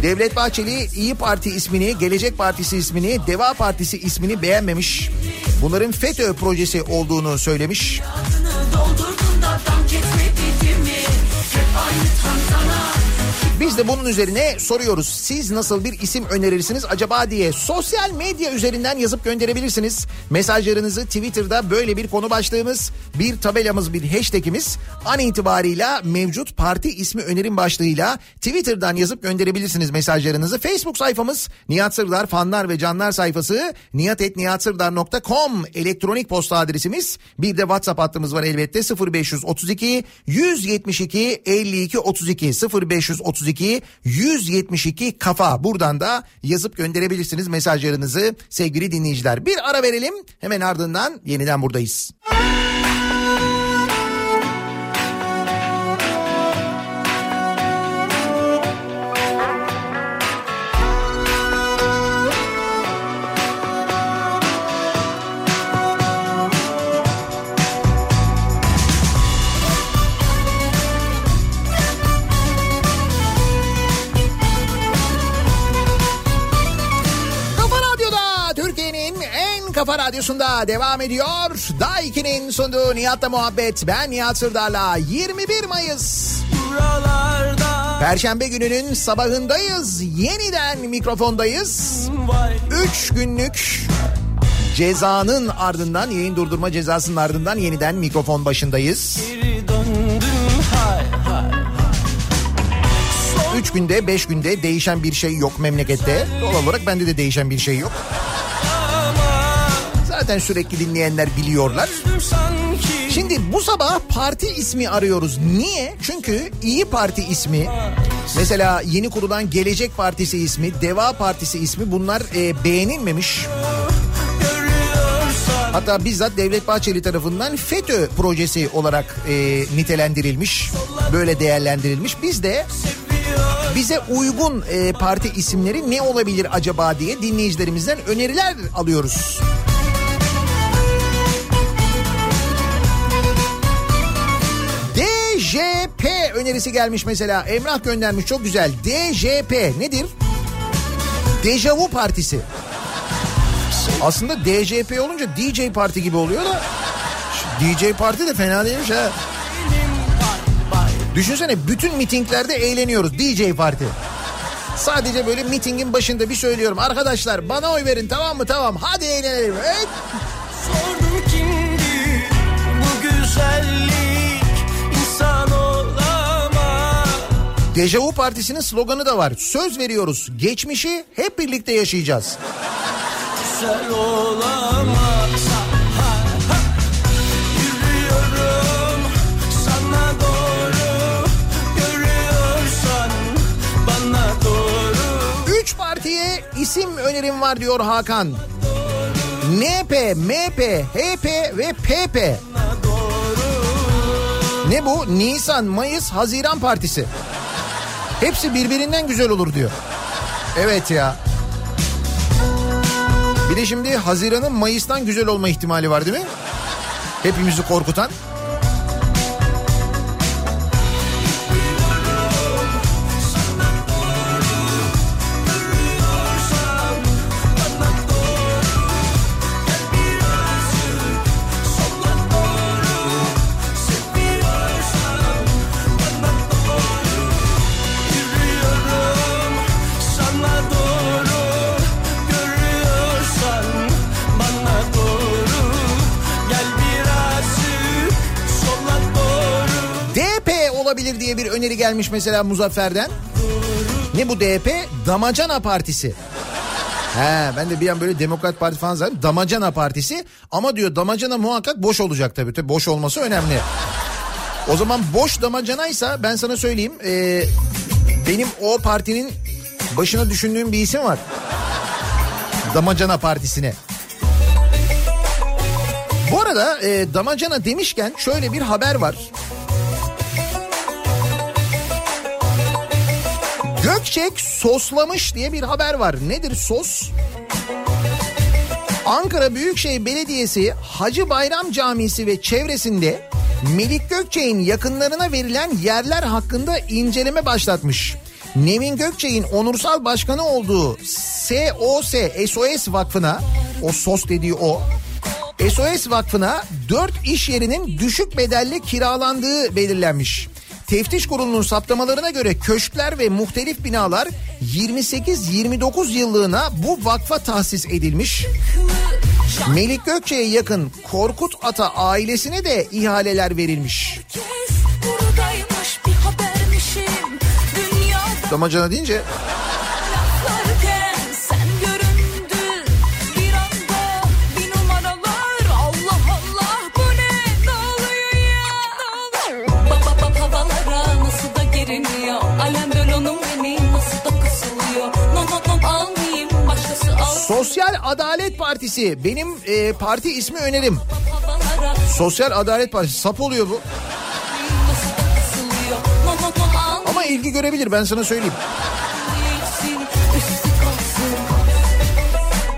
Devlet Bahçeli İyi Parti ismini, Gelecek Partisi ismini, Deva Partisi ismini beğenmemiş. Bunların FETÖ projesi olduğunu söylemiş. Hep aynı Biz de bunun üzerine soruyoruz. Siz nasıl bir isim önerirsiniz acaba diye sosyal medya üzerinden yazıp gönderebilirsiniz. Mesajlarınızı Twitter'da böyle bir konu başlığımız, bir tabelamız, bir hashtagimiz an itibarıyla mevcut parti ismi önerim başlığıyla Twitter'dan yazıp gönderebilirsiniz mesajlarınızı. Facebook sayfamız Nihat Sırdar fanlar ve canlar sayfası nihatetnihatsırdar.com elektronik posta adresimiz. Bir de WhatsApp hattımız var elbette 0532 172 52 32 0532 172 kafa. Buradan da yazıp gönderebilirsiniz mesajlarınızı sevgili dinleyiciler. Bir ara verelim hemen ardından yeniden buradayız. Kafa kafa radyosunda devam ediyor. Daiki'nin sunduğu Nihat'la muhabbet. Ben Nihat Sırdar'la 21 Mayıs. Buralarda Perşembe gününün sabahındayız. Yeniden mikrofondayız. vay 3 günlük cezanın ardından yayın durdurma cezasının ardından yeniden mikrofon başındayız. geri döndüm hay hay 3 günde 5 günde değişen bir şey yok memlekette. Doğal olarak bende de değişen bir şey yok. Zaten sürekli dinleyenler biliyorlar. Şimdi bu sabah parti ismi arıyoruz. Niye? Çünkü İyi Parti ismi, mesela yeni kurulan Gelecek Partisi ismi, Deva Partisi ismi bunlar e, beğenilmemiş. Hatta bizzat Devlet Bahçeli tarafından FETÖ projesi olarak e, nitelendirilmiş, böyle değerlendirilmiş. Biz de bize uygun e, parti isimleri ne olabilir acaba diye dinleyicilerimizden öneriler alıyoruz. Önerisi gelmiş mesela. Emrah göndermiş çok güzel. DJP nedir? Dejavu Partisi. Aslında DJP olunca DJ Parti gibi oluyor da. DJ Parti de fena değilmiş ha. Düşünsene bütün mitinglerde eğleniyoruz DJ Parti. Sadece böyle mitingin başında bir söylüyorum. Arkadaşlar bana oy verin tamam mı? Tamam hadi eğlenelim. Sordum kimdi bu güzellik Dejavu Partisi'nin sloganı da var. Söz veriyoruz. Geçmişi hep birlikte yaşayacağız. güzel olamaz Ha, ha. Yürüyorum sana doğru görüyorsan bana doğru Üç partiye isim önerim var diyor Hakan. NP, MP, HP ve PP. Ne bu? Nisan, Mayıs, Haziran Partisi. Hepsi birbirinden güzel olur diyor. Evet ya. Bir de şimdi Haziran'ın Mayıs'tan güzel olma ihtimali var değil mi? Hepimizi korkutan. Gelmiş mesela Muzaffer'den. Ne bu DP? Damacana Partisi. He ben de bir an böyle Demokrat Parti falan zannettim. Damacana Partisi ama diyor damacana muhakkak boş olacak tabii. Tabii boş olması önemli. O zaman boş damacanaysa ben sana söyleyeyim. e, benim o partinin başına düşündüğüm bir isim var. Damacana Partisi'ne. Bu arada e, damacana demişken şöyle bir haber var. Gökçek soslamış diye bir haber var. Nedir sos? Ankara Büyükşehir Belediyesi Hacı Bayram Camisi ve çevresinde Melik Gökçek'in yakınlarına verilen yerler hakkında inceleme başlatmış. Nevin Gökçek'in onursal başkanı olduğu SOS, SOS Vakfı'na, o SOS dediği o, SOS Vakfı'na 4 iş yerinin düşük bedelle kiralandığı belirlenmiş. Teftiş kurulunun saptamalarına göre köşkler ve muhtelif binalar 28-29 yıllığına bu vakfa tahsis edilmiş. Melik Gökçe'ye yakın Korkut Ata ailesine de ihaleler verilmiş. Damacana deyince Sosyal Adalet Partisi benim e, parti ismi önerim. Sosyal Adalet Partisi sap oluyor bu. Ama ilgi görebilir ben sana söyleyeyim.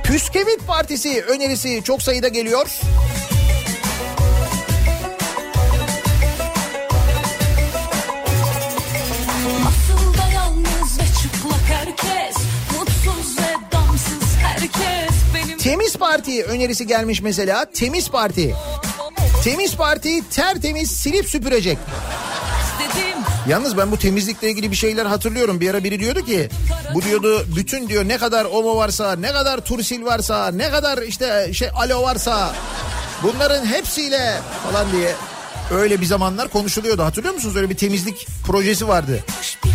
Püskevit Partisi önerisi çok sayıda geliyor. Parti önerisi gelmiş mesela. Temiz Parti. Temiz Parti tertemiz silip süpürecek. Yalnız ben bu temizlikle ilgili bir şeyler hatırlıyorum. Bir ara biri diyordu ki bu diyordu bütün diyor ne kadar omo varsa, ne kadar tursil varsa, ne kadar işte şey alo varsa bunların hepsiyle falan diye öyle bir zamanlar konuşuluyordu. Hatırlıyor musunuz? Öyle bir temizlik projesi vardı. bir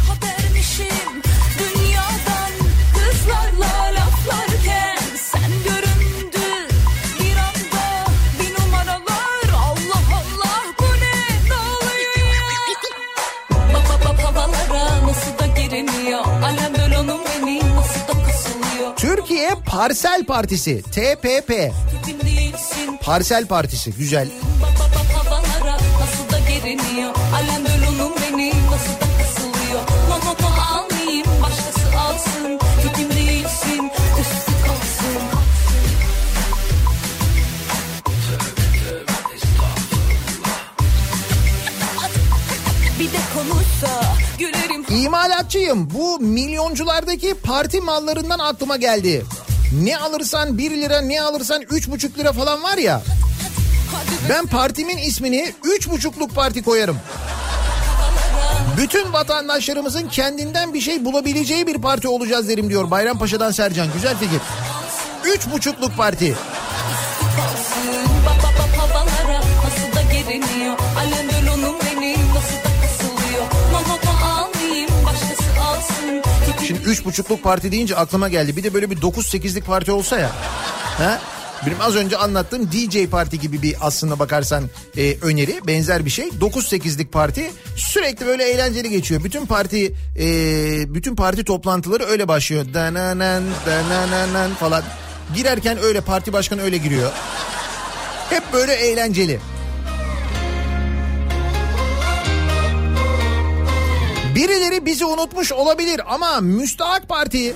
üstü kalsın Bir de konuşsa gülerim İmalatçıyım. Bu milyonculardaki parti mallarından aklıma geldi. Ne alırsan 1 lira ne alırsan 3,5 lira falan var ya. Ben partimin ismini 3,5'luk parti koyarım. Bütün vatandaşlarımızın kendinden bir şey bulabileceği bir parti olacağız derim diyor Bayrampaşa'dan Sercan. Güzel fikir. 3,5'luk parti. Şimdi 3,5'luk parti deyince aklıma geldi. Bir de böyle bir 9-8'lik parti olsa ya. Ha? Benim az önce anlattığım DJ parti gibi bir aslında bakarsan e, öneri benzer bir şey. 9-8'lik parti sürekli böyle eğlenceli geçiyor. Bütün parti e, bütün parti toplantıları öyle başlıyor. Dananan danananan falan. Girerken öyle parti başkanı öyle giriyor. Hep böyle eğlenceli. Birileri bizi unutmuş olabilir ama Müstahak Parti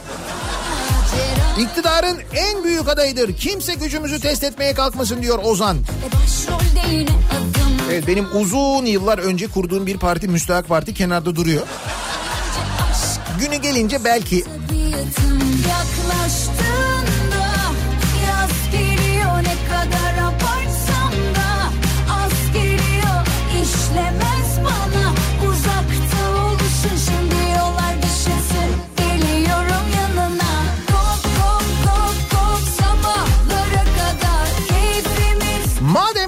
iktidarın en büyük adayıdır. Kimse gücümüzü test etmeye kalkmasın diyor Ozan. E Evet benim uzun yıllar önce kurduğum bir parti Müstahak Parti kenarda duruyor. Günü gelince belki tabiatım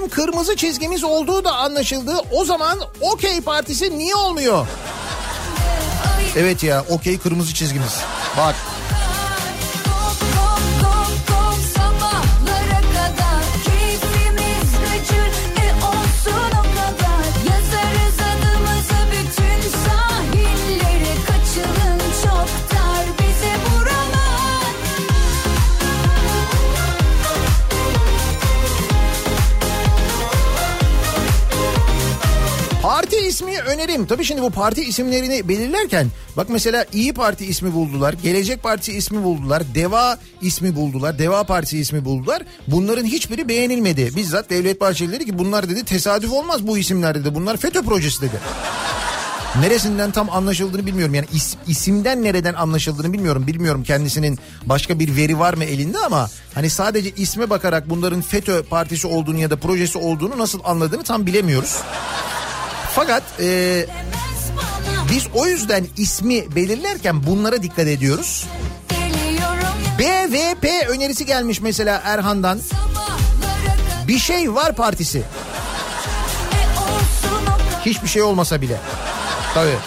kırmızı çizgimiz olduğu da anlaşıldı. O zaman okey partisi niye olmuyor? Evet ya okey kırmızı çizgimiz. Bak ismi önerim. Tabii şimdi bu parti isimlerini belirlerken bak mesela İyi Parti ismi buldular. Gelecek Parti ismi buldular. Deva ismi buldular. Deva Partisi ismi buldular. Bunların hiçbiri beğenilmedi. Bizzat Devlet Bahçeli dedi ki bunlar dedi tesadüf olmaz bu isimler dedi. Bunlar FETÖ projesi dedi. Neresinden tam anlaşıldığını bilmiyorum. Yani is- isimden nereden anlaşıldığını bilmiyorum. Bilmiyorum kendisinin başka bir veri var mı elinde ama hani sadece isme bakarak bunların FETÖ partisi olduğunu ya da projesi olduğunu nasıl anladığını tam bilemiyoruz. Fakat e, biz o yüzden ismi belirlerken bunlara dikkat ediyoruz. BVP önerisi gelmiş mesela Erhan'dan. Bir şey var partisi. Hiçbir şey olmasa bile. Tabii.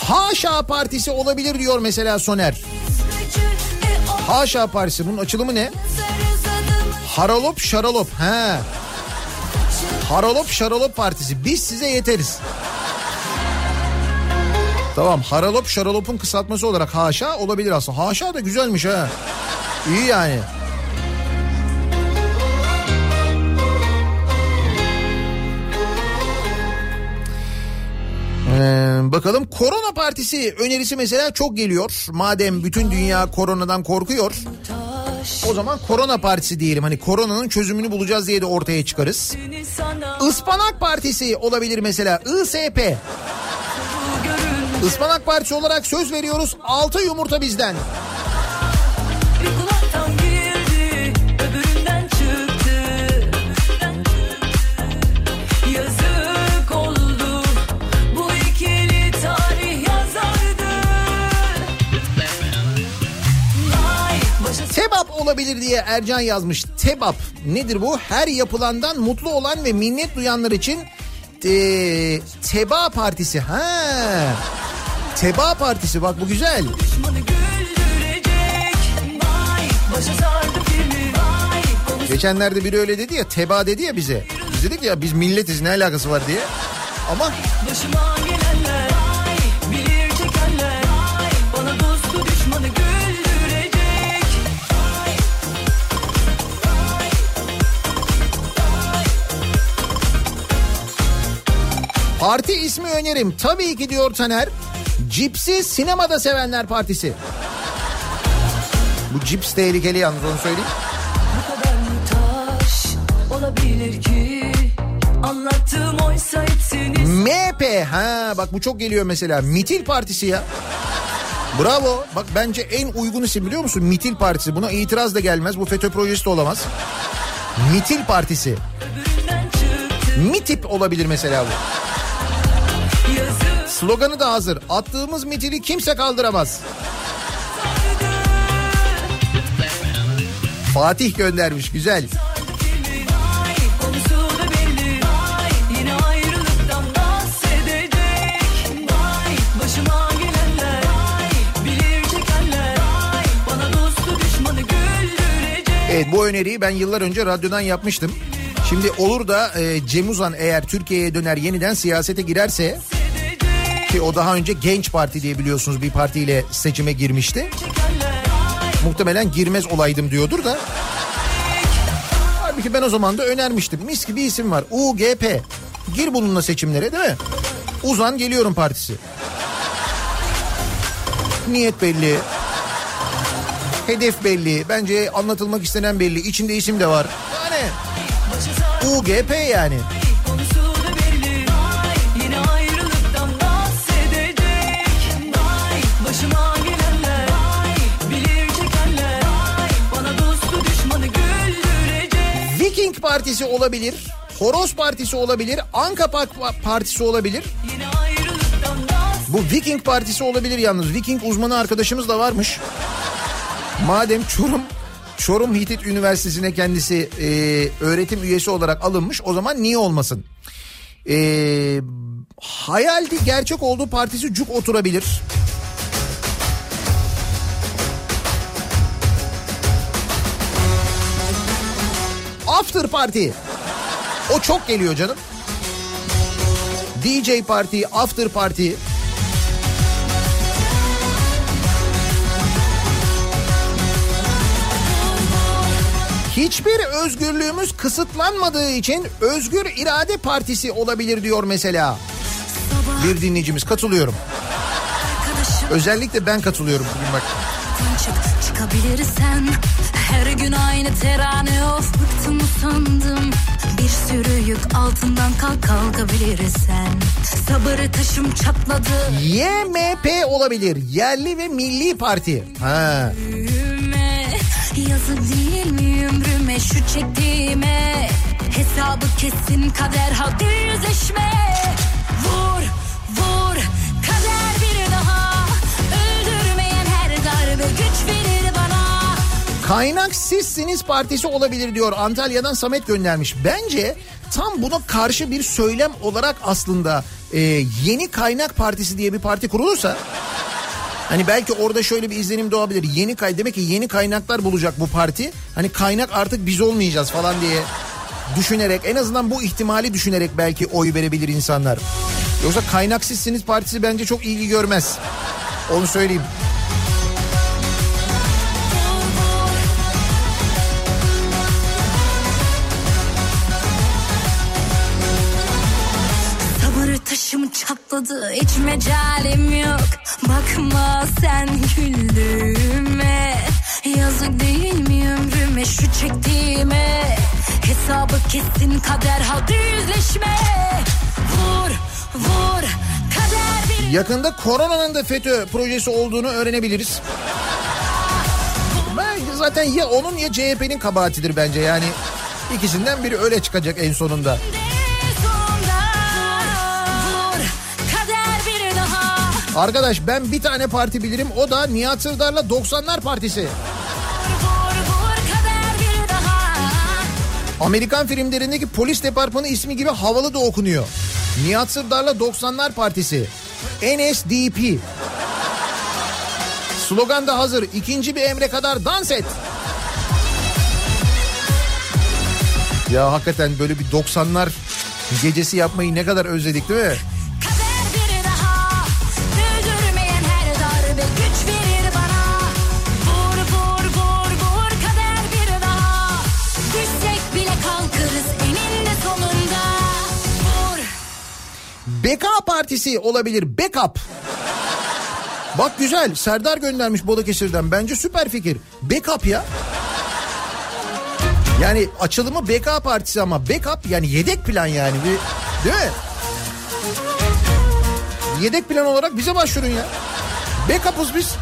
Haşa partisi olabilir diyor mesela Soner. Haşa partisi bunun açılımı ne? Haralop şaralop. He. Haralop şaralop partisi. Biz size yeteriz. Tamam haralop şaralopun kısaltması olarak haşa olabilir aslında. Haşa da güzelmiş ha. İyi yani. Bakalım korona partisi önerisi mesela çok geliyor. Madem bütün dünya koronadan korkuyor. O zaman korona partisi diyelim. Hani koronanın çözümünü bulacağız diye de ortaya çıkarız. Ispanak partisi olabilir mesela. ISP. Ispanak partisi olarak söz veriyoruz. 6 yumurta bizden. Olabilir diye Ercan yazmış. Tebap nedir bu? Her yapılandan mutlu olan ve minnet duyanlar için eee, Teba Partisi. Ha. Teba Partisi bak bu güzel. Geçenlerde biri öyle dedi ya Teba dedi ya bize. Biz dedik ya biz milletiz ne alakası var diye. Ama başıma parti ismi önerim. Tabii ki diyor Taner. Cipsi sinemada sevenler partisi. Bu cips tehlikeli yalnız onu söyleyeyim. Bu kadar mı taş olabilir ki? Anlattığım oysa hepsini MHP ha bak bu çok geliyor mesela. Mitil Partisi ya. Bravo. Bak bence en uygun isim biliyor musun? Mitil Partisi. Buna itiraz da gelmez. Bu FETÖ projesi de olamaz. Mitil Partisi. MİTİP olabilir mesela bu. Sloganı da hazır. Attığımız mitili kimse kaldıramaz. Fatih göndermiş güzel. Evet bu öneriyi ben yıllar önce radyodan yapmıştım. Şimdi olur da e, Cem Uzan eğer Türkiye'ye döner yeniden siyasete girerse ki o daha önce Genç Parti diye biliyorsunuz bir partiyle seçime girmişti. Muhtemelen girmez olaydım diyordur da. Halbuki ben o zaman da önermiştim. Mis gibi isim var. UGP. Gir bununla seçimlere değil mi? Uzan geliyorum partisi. Niyet belli. Hedef belli. Bence anlatılmak istenen belli. İçinde isim de var. Yani UGP yani. Viking Partisi olabilir. Horoz Partisi olabilir. Anka Partisi olabilir. Bu Viking Partisi olabilir yalnız. Viking uzmanı arkadaşımız da varmış. Madem Çorum Çorum Hitit Üniversitesi'ne kendisi e, öğretim üyesi olarak alınmış o zaman niye olmasın? E, hayaldi gerçek olduğu partisi cuk oturabilir. After Party. O çok geliyor canım. DJ Party, After Party. Hiçbir özgürlüğümüz kısıtlanmadığı için Özgür İrade Partisi olabilir diyor mesela. Bir dinleyicimiz katılıyorum. Özellikle ben katılıyorum bugün bak. Çık çıkabilirsen Her gün aynı terane of bıktım usandım Bir sürü yük altından kalk kalkabilirsen Sabır taşım çatladı YMP olabilir. Yerli ve Milli Parti. Ha. Yazık değil mi ömrüme şu çektiğime Hesabı kesin kader hadi yüzleşme Kaynak sizsiniz partisi olabilir diyor. Antalya'dan Samet göndermiş. Bence tam buna karşı bir söylem olarak aslında e, yeni kaynak partisi diye bir parti kurulursa Hani belki orada şöyle bir izlenim doğabilir. Yeni kay demek ki yeni kaynaklar bulacak bu parti. Hani kaynak artık biz olmayacağız falan diye düşünerek en azından bu ihtimali düşünerek belki oy verebilir insanlar. Yoksa kaynaksızsınız partisi bence çok ilgi görmez. Onu söyleyeyim. Taşım çatladı hiç mecalim yok Bakma sen güldüğüme Yazık değil mi ömrüme şu çektiğime Hesabı kesin kader hadi yüzleşme Vur vur kader bir Yakında koronanın da FETÖ projesi olduğunu öğrenebiliriz. Bence zaten ya onun ya CHP'nin kabahatidir bence yani. ikisinden biri öyle çıkacak en sonunda. sonunda Arkadaş ben bir tane parti bilirim o da Nihat Sırdar'la 90'lar Partisi. Amerikan filmlerindeki polis departmanı ismi gibi havalı da okunuyor. Nihat Sırdar'la 90'lar Partisi. NSDP. Slogan da hazır. İkinci bir emre kadar dans et. Ya hakikaten böyle bir 90'lar gecesi yapmayı ne kadar özledik değil mi? BK Partisi olabilir. Backup. Bak güzel. Serdar göndermiş Balıkesir'den. Bence süper fikir. Backup ya. Yani açılımı BK Partisi ama backup yani yedek plan yani. Bir, değil mi? Yedek plan olarak bize başvurun ya. Backup'ız biz.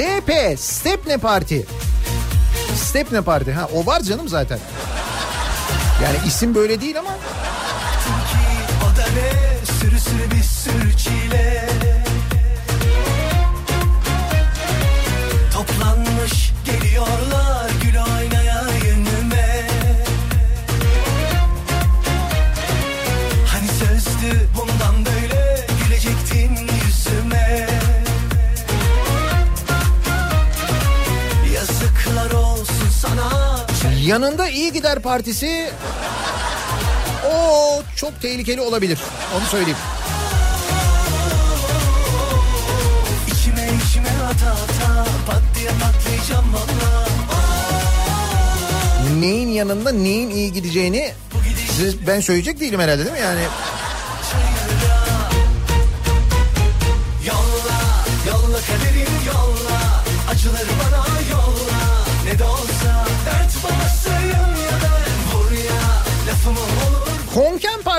SP Stepne Parti. Stepne Parti ha o var canım zaten. Yani isim böyle değil ama sürü sürü bir sürü çile yanında iyi gider partisi o çok tehlikeli olabilir. Onu söyleyeyim. İçime içime ata ata pat diye patlayacağım valla Neyin yanında neyin iyi gideceğini size ben söyleyecek değilim herhalde değil mi? Yani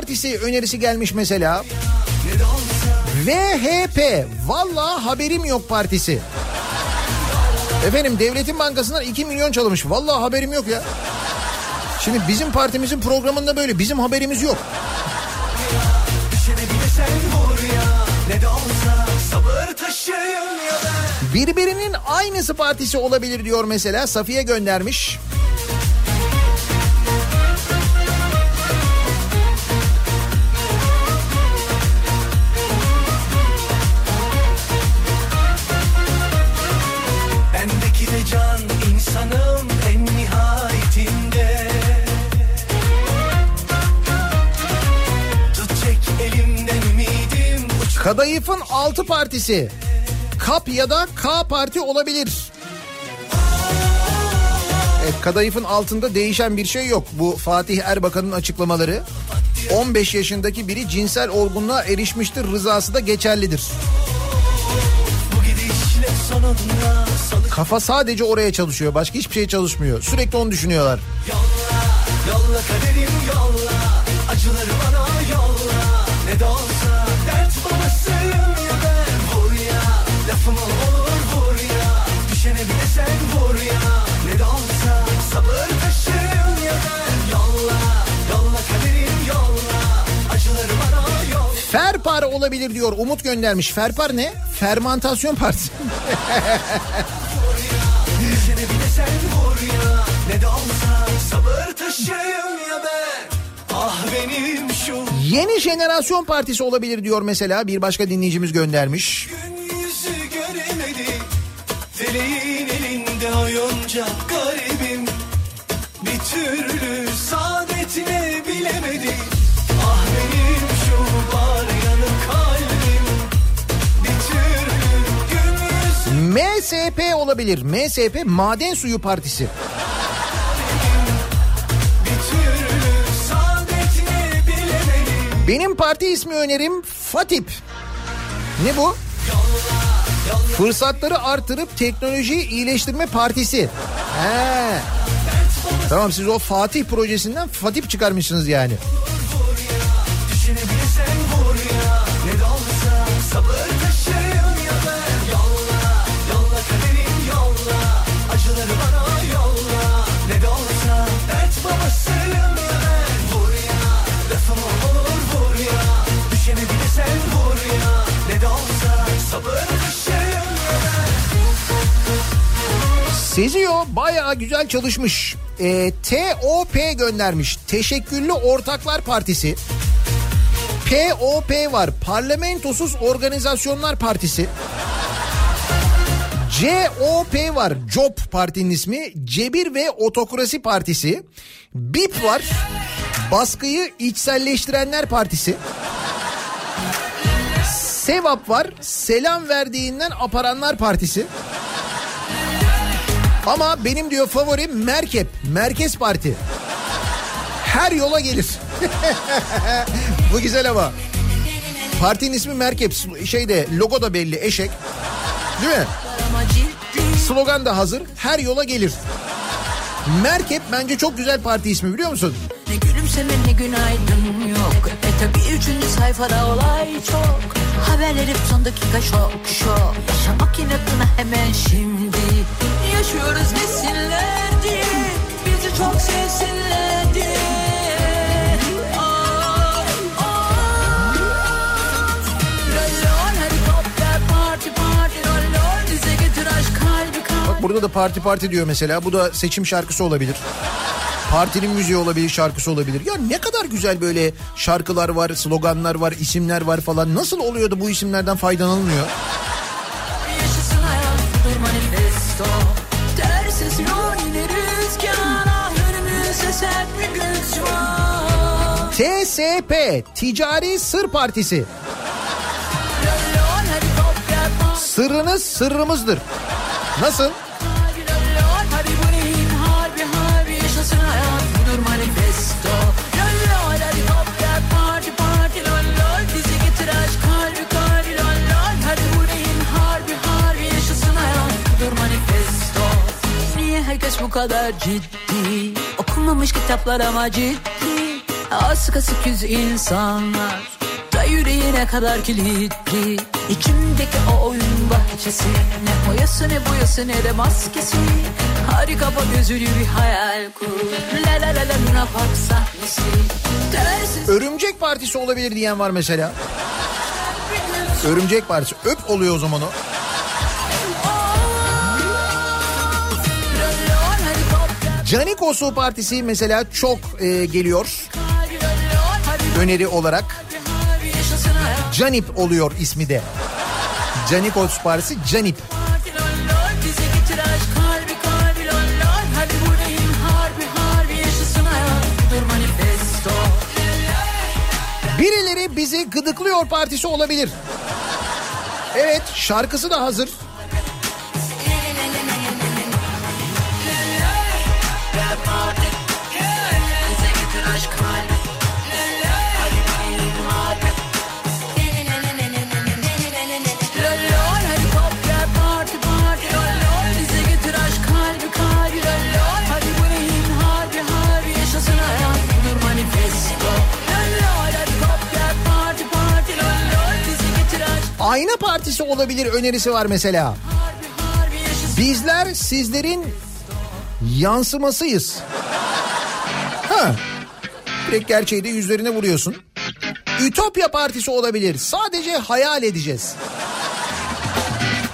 Partisi önerisi gelmiş mesela. VHP Vallahi haberim yok partisi. Efendim devletin bankasından 2 milyon çalınmış. Vallahi haberim yok ya. Şimdi bizim partimizin programında böyle bizim haberimiz yok. Birbirinin aynısı partisi olabilir diyor mesela Safiye göndermiş. Kadayıf'ın 6 partisi. KAP ya da K parti olabilir. Evet, kadayıfın altında değişen bir şey yok. Bu Fatih Erbakan'ın açıklamaları. 15 yaşındaki biri cinsel olgunluğa erişmiştir rızası da geçerlidir. Kafa sadece oraya çalışıyor. Başka hiçbir şey çalışmıyor. Sürekli onu düşünüyorlar. Yolla Ferpar olabilir diyor. Umut göndermiş. Ferpar ne? Fermantasyon partisi. Yeni jenerasyon partisi olabilir diyor mesela. Bir başka dinleyicimiz göndermiş. Gün yüzü göremedi elinde oyuncak MSP olabilir. MSP Maden Suyu Partisi. Benim parti ismi önerim Fatip. Ne bu? Fırsatları artırıp teknolojiyi iyileştirme partisi. He. Tamam siz o Fatih projesinden Fatip çıkarmışsınız yani. Sezio bayağı güzel çalışmış. Ee, TOP göndermiş. Teşekküllü Ortaklar Partisi. POP var. Parlamentosuz Organizasyonlar Partisi. COP var. Job partinin ismi. Cebir ve Otokrasi Partisi. BIP var. Baskıyı içselleştirenler partisi. Sevap var. Selam verdiğinden aparanlar partisi. Ama benim diyor favorim Merkep. Merkez Parti. Her yola gelir. Bu güzel ama. Partinin ismi Merkep. Şeyde logo da belli eşek. Değil mi? Slogan da hazır. Her yola gelir. Merkep bence çok güzel parti ismi biliyor musun? Ne gülümseme ne günaydın yok E tabi üçüncü sayfada olay çok Haberler hep son dakika şok şok Yaşamak inatına hemen şimdi Yaşıyoruz desinler diye Bizi çok sevsinler diye Bak burada da parti parti diyor mesela. Bu da seçim şarkısı olabilir. Partinin müziği olabilir, şarkısı olabilir. Ya ne kadar güzel böyle şarkılar var, sloganlar var, isimler var falan. Nasıl oluyor da bu isimlerden faydalanılmıyor? Rüzgar Ah TSP, Ticari Sır Partisi. Sırrınız sırrımızdır. Nasıl? Bu kadar ciddi. Okunmamış kitaplar ama ciddi. Az kasık yüz insanlar yüreğine kadar kilitli. İçimdeki o oyun bahçesi Ne boyası ne boyası ne de maskesi. Hadi kapa gözünü bir hayal kur. La la la la Luna Park sahnesi Dersiz Örümcek partisi olabilir diyen var mesela. Örümcek partisi. Öp oluyor o zaman o. Canikosu partisi mesela çok e, geliyor öneri olarak. Canip oluyor ismi de. Canikos partisi Canip. Birileri bizi gıdıklıyor partisi olabilir. Evet şarkısı da hazır. Ayna partisi olabilir önerisi var mesela. Bizler sizlerin yansımasıyız. Ha. Direkt gerçeği de yüzlerine vuruyorsun. Ütopya partisi olabilir. Sadece hayal edeceğiz.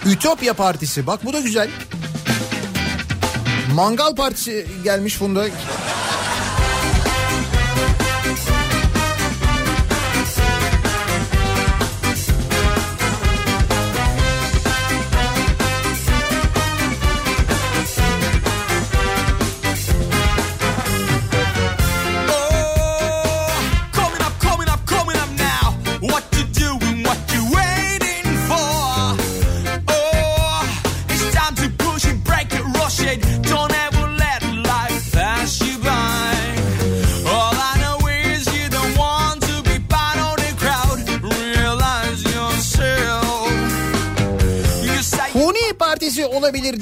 Ütopya partisi. Bak bu da güzel. Mangal partisi gelmiş Funda.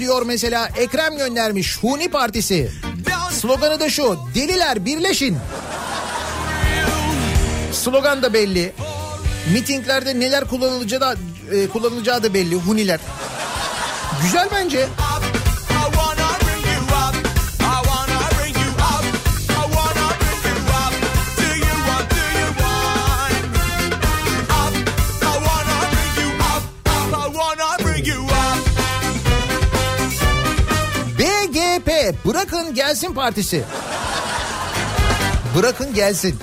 Diyor mesela Ekrem göndermiş. Huni partisi. Sloganı da şu. Deliler birleşin. Slogan da belli. Mitinglerde neler kullanılacağı da e, kullanılacağı da belli. Huniler. Güzel bence. Bırakın gelsin partisi. Bırakın gelsin.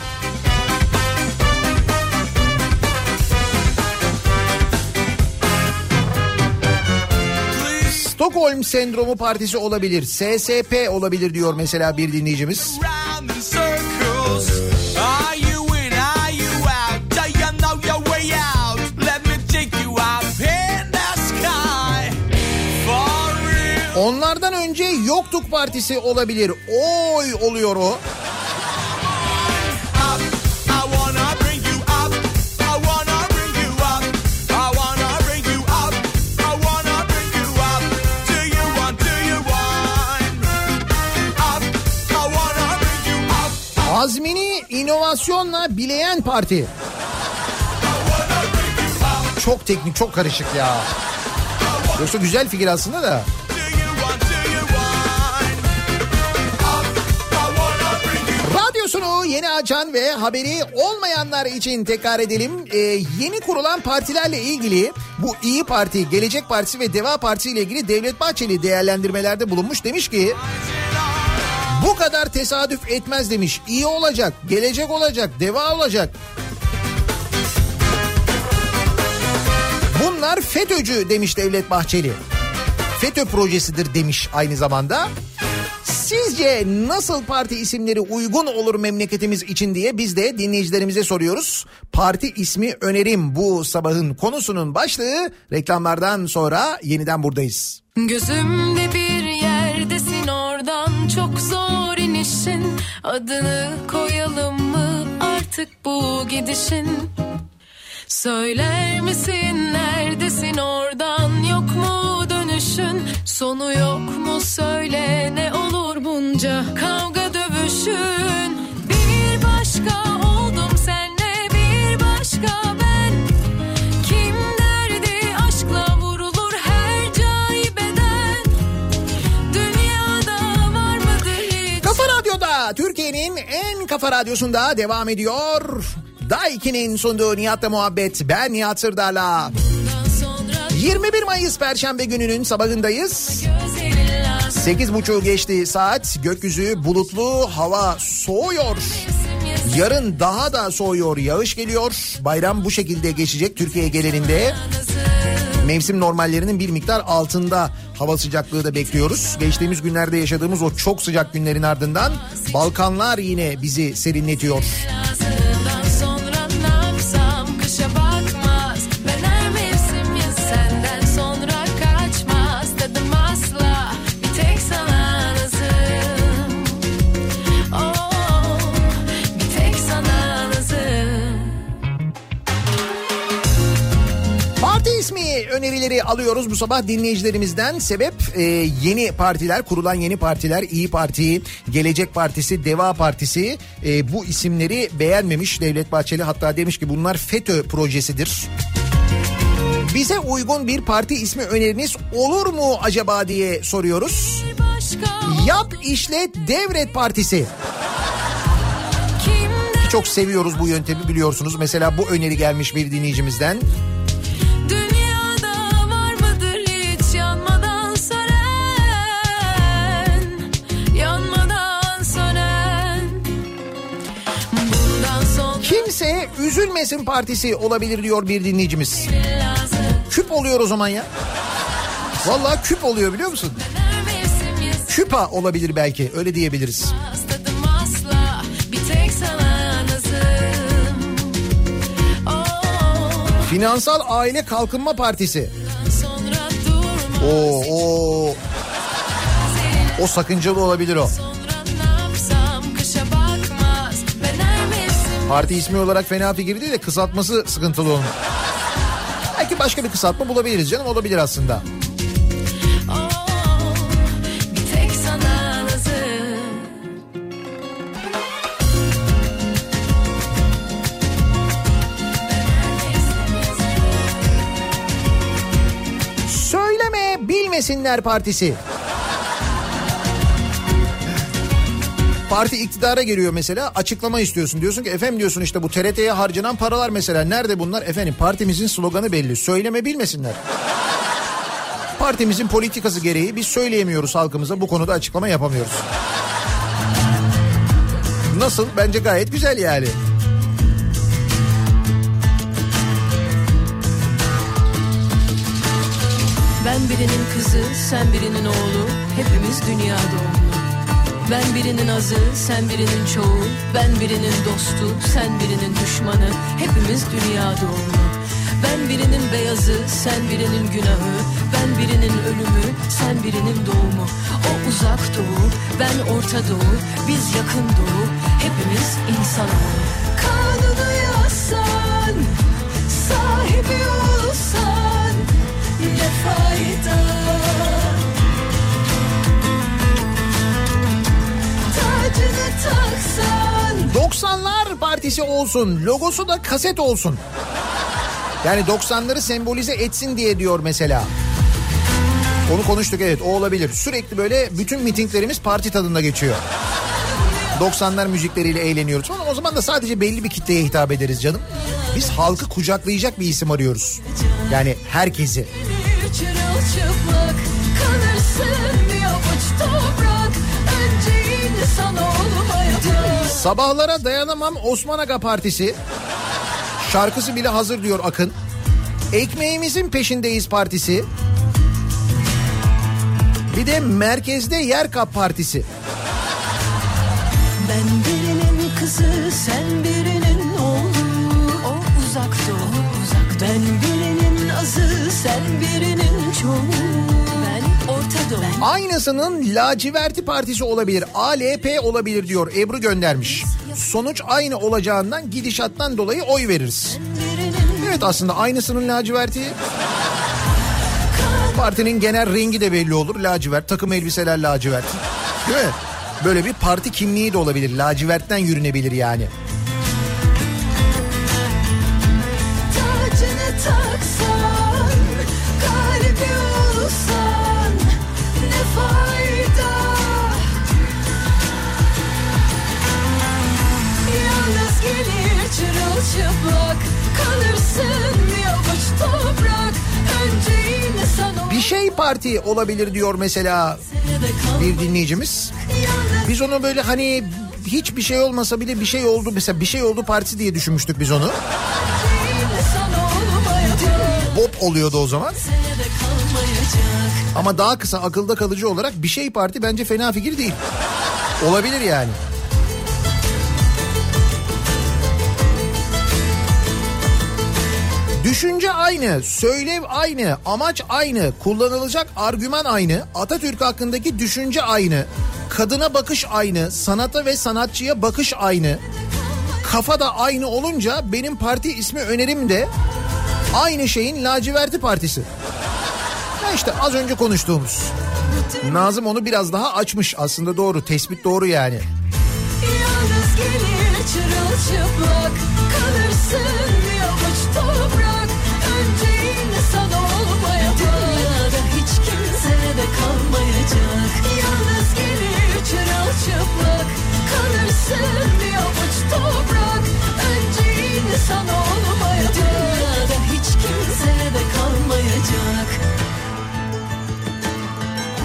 Stockholm sendromu partisi olabilir. SSP olabilir diyor mesela bir dinleyicimiz. Round I wanna bring you up. Azmini inovasyonla bileyen parti. Çok teknik, çok karışık ya. Yoksa güzel fikir aslında da. Radyosunu yeni açan ve haberi olmayanlar için tekrar edelim. Ee, yeni kurulan partilerle ilgili bu İyi Parti, Gelecek Partisi ve Deva Partisi ile ilgili Devlet Bahçeli değerlendirmelerde bulunmuş. Demiş ki bu kadar tesadüf etmez demiş. İyi olacak, gelecek olacak, deva olacak. Bunlar FETÖ'cü demiş Devlet Bahçeli. FETÖ projesidir demiş aynı zamanda. Sizce nasıl parti isimleri uygun olur memleketimiz için diye biz de dinleyicilerimize soruyoruz. Parti ismi önerim bu sabahın konusunun başlığı reklamlardan sonra yeniden buradayız. Gözümde bir yerdesin oradan çok zor inişin Adını koyalım mı artık bu gidişin Söyler misin neredesin oradan yok mu düşün Sonu yok mu söyle ne olur bunca kavga dövüşün. Bir başka oldum senle bir başka Kafa Radyo'da Türkiye'nin en kafa radyosunda devam ediyor. Daiki'nin sunduğu Nihat'la muhabbet ben Nihat Sırdar'la. 21 Mayıs Perşembe gününün sabahındayız. 8.30 geçti saat. Gökyüzü bulutlu, hava soğuyor. Yarın daha da soğuyor, yağış geliyor. Bayram bu şekilde geçecek Türkiye genelinde. Mevsim normallerinin bir miktar altında hava sıcaklığı da bekliyoruz. Geçtiğimiz günlerde yaşadığımız o çok sıcak günlerin ardından Balkanlar yine bizi serinletiyor. Yazından önerileri alıyoruz bu sabah dinleyicilerimizden. Sebep e, yeni partiler, kurulan yeni partiler, İyi Parti, Gelecek Partisi, Deva Partisi e, bu isimleri beğenmemiş. Devlet Bahçeli hatta demiş ki bunlar FETÖ projesidir. Bize uygun bir parti ismi öneriniz olur mu acaba diye soruyoruz. Yap işlet devret partisi. kimden Çok seviyoruz bu yöntemi biliyorsunuz. Mesela bu öneri gelmiş bir dinleyicimizden. Dünyada Kimse üzülmesin partisi olabilir diyor bir dinleyicimiz. Küp oluyor o zaman ya. Vallahi küp oluyor biliyor musun? Küpa olabilir belki öyle diyebiliriz. Finansal Aile Kalkınma Partisi. Oo, o o sakıncalı olabilir o. Parti ismi olarak fena fikir değil de kısaltması sıkıntılı onun. Belki başka bir kısaltma bulabiliriz canım olabilir aslında. Söyleme Bilmesinler Partisi. Parti iktidara geliyor mesela açıklama istiyorsun. Diyorsun ki efendim diyorsun işte bu TRT'ye harcanan paralar mesela nerede bunlar? Efendim partimizin sloganı belli. Söyleme bilmesinler. Partimizin politikası gereği biz söyleyemiyoruz halkımıza bu konuda açıklama yapamıyoruz. Nasıl? Bence gayet güzel yani. Ben birinin kızı, sen birinin oğlu, hepimiz dünya doğumlu. Ben birinin azı, sen birinin çoğu, ben birinin dostu, sen birinin düşmanı, hepimiz dünya doğumlu. Ben birinin beyazı, sen birinin günahı, ben birinin ölümü, sen birinin doğumu. O uzak doğu, ben orta doğu, biz yakın doğu, hepimiz insan Kanunu yazsan, sahibi olsan, ne fayda? 90'lar partisi olsun. Logosu da kaset olsun. Yani 90'ları sembolize etsin diye diyor mesela. Onu konuştuk evet o olabilir. Sürekli böyle bütün mitinglerimiz parti tadında geçiyor. 90'lar müzikleriyle eğleniyoruz. Ama o zaman da sadece belli bir kitleye hitap ederiz canım. Biz halkı kucaklayacak bir isim arıyoruz. Yani herkesi. Çırılçıplak kalırsın bir avuç toprak Önce insan olmayacak Sabahlara dayanamam Osman Aga Partisi. Şarkısı bile hazır diyor Akın. Ekmeğimizin peşindeyiz partisi. Bir de merkezde yer kap partisi. Ben birinin kızı sen birinin oğlu O uzak doğu uzak Ben birinin azı sen birinin çoğu Aynısının laciverti partisi olabilir. ALP olabilir diyor Ebru göndermiş. Sonuç aynı olacağından gidişattan dolayı oy veririz. Evet aslında aynısının laciverti. Partinin genel rengi de belli olur. Lacivert, takım elbiseler lacivert. Değil mi? Böyle bir parti kimliği de olabilir. Lacivertten yürünebilir yani. gelir çırılçıplak kalırsın bir avuç toprak önce insan Bir şey parti olabilir diyor mesela bir dinleyicimiz. Biz onu böyle hani hiçbir şey olmasa bile bir şey oldu mesela bir şey oldu partisi diye düşünmüştük biz onu. Bob oluyordu o zaman. Ama daha kısa akılda kalıcı olarak bir şey parti bence fena fikir değil. Olabilir yani. Düşünce aynı, söylev aynı, amaç aynı, kullanılacak argüman aynı, Atatürk hakkındaki düşünce aynı, kadına bakış aynı, sanata ve sanatçıya bakış aynı. Kafa da aynı olunca benim parti ismi önerim de aynı şeyin laciverti partisi. Ya işte az önce konuştuğumuz. Nazım onu biraz daha açmış aslında doğru tespit doğru yani. Yalnız gelir çırılçıplak Kalırsın kalmayacak Yalnız gelir çırılçıplak. Kalırsın bir avuç toprak. Önce insan olmayacak. Ya da hiç kimse de kalmayacak.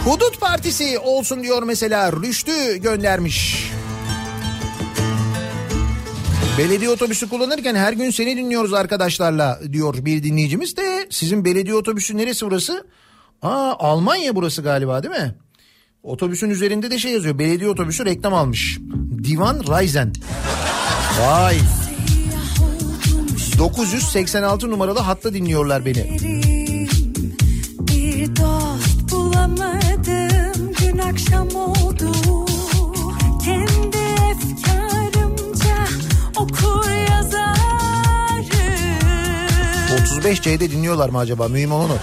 Hudut Partisi olsun diyor mesela Rüştü göndermiş. Belediye otobüsü kullanırken her gün seni dinliyoruz arkadaşlarla diyor bir dinleyicimiz de. Sizin belediye otobüsü neresi burası? Aa Almanya burası galiba değil mi? Otobüsün üzerinde de şey yazıyor belediye otobüsü reklam almış. Divan Raizen. Vay. 986 numaralı hatta dinliyorlar beni. Bir dost bulamadım gün akşam oldu Kendi efkarımca okur yazarım 35C'de dinliyorlar mı acaba? Mühim olan o.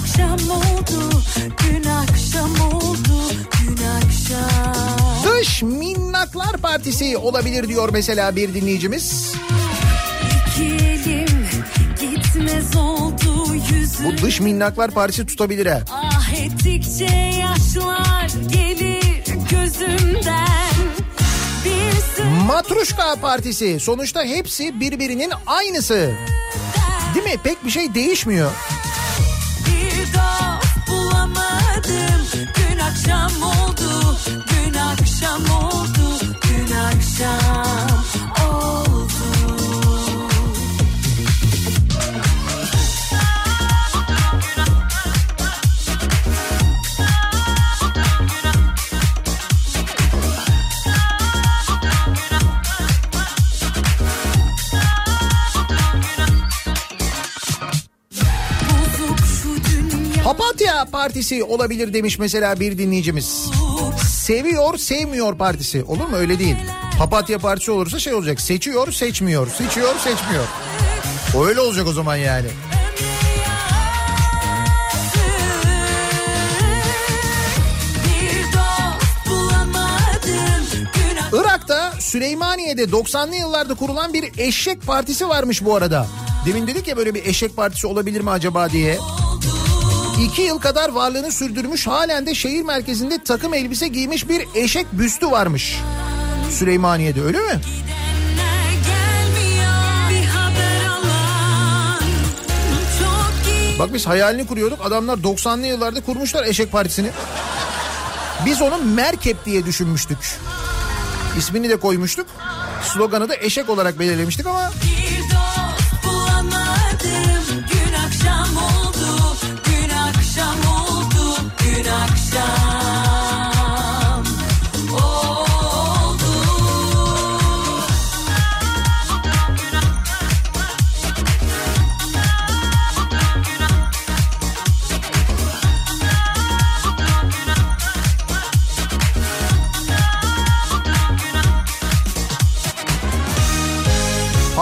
Akşam oldu Gün akşam oldu gün akşam Dış Minnaklar Partisi olabilir diyor mesela bir dinleyicimiz. Elim gitmez oldu yüzüm Bu Dış Minnaklar Partisi tutabilir ha. Ah ettikçe yaşlar gelir gözümden Matruşka Partisi sonuçta hepsi birbirinin aynısı. Değil mi? Pek bir şey değişmiyor. Akşam oldu, gün akşam oldu, gün akşam Partisi olabilir demiş mesela bir dinleyicimiz. Seviyor sevmiyor partisi olur mu öyle değil. Papatya Partisi olursa şey olacak seçiyor seçmiyor seçiyor seçmiyor. Öyle olacak o zaman yani. Irak'ta Süleymaniye'de 90'lı yıllarda kurulan bir eşek partisi varmış bu arada. Demin dedik ya böyle bir eşek partisi olabilir mi acaba diye. İki yıl kadar varlığını sürdürmüş halen de şehir merkezinde takım elbise giymiş bir eşek büstü varmış. Süleymaniye'de öyle mi? Bak biz hayalini kuruyorduk adamlar 90'lı yıllarda kurmuşlar eşek partisini. Biz onu Merkep diye düşünmüştük. İsmini de koymuştuk. Sloganı da eşek olarak belirlemiştik ama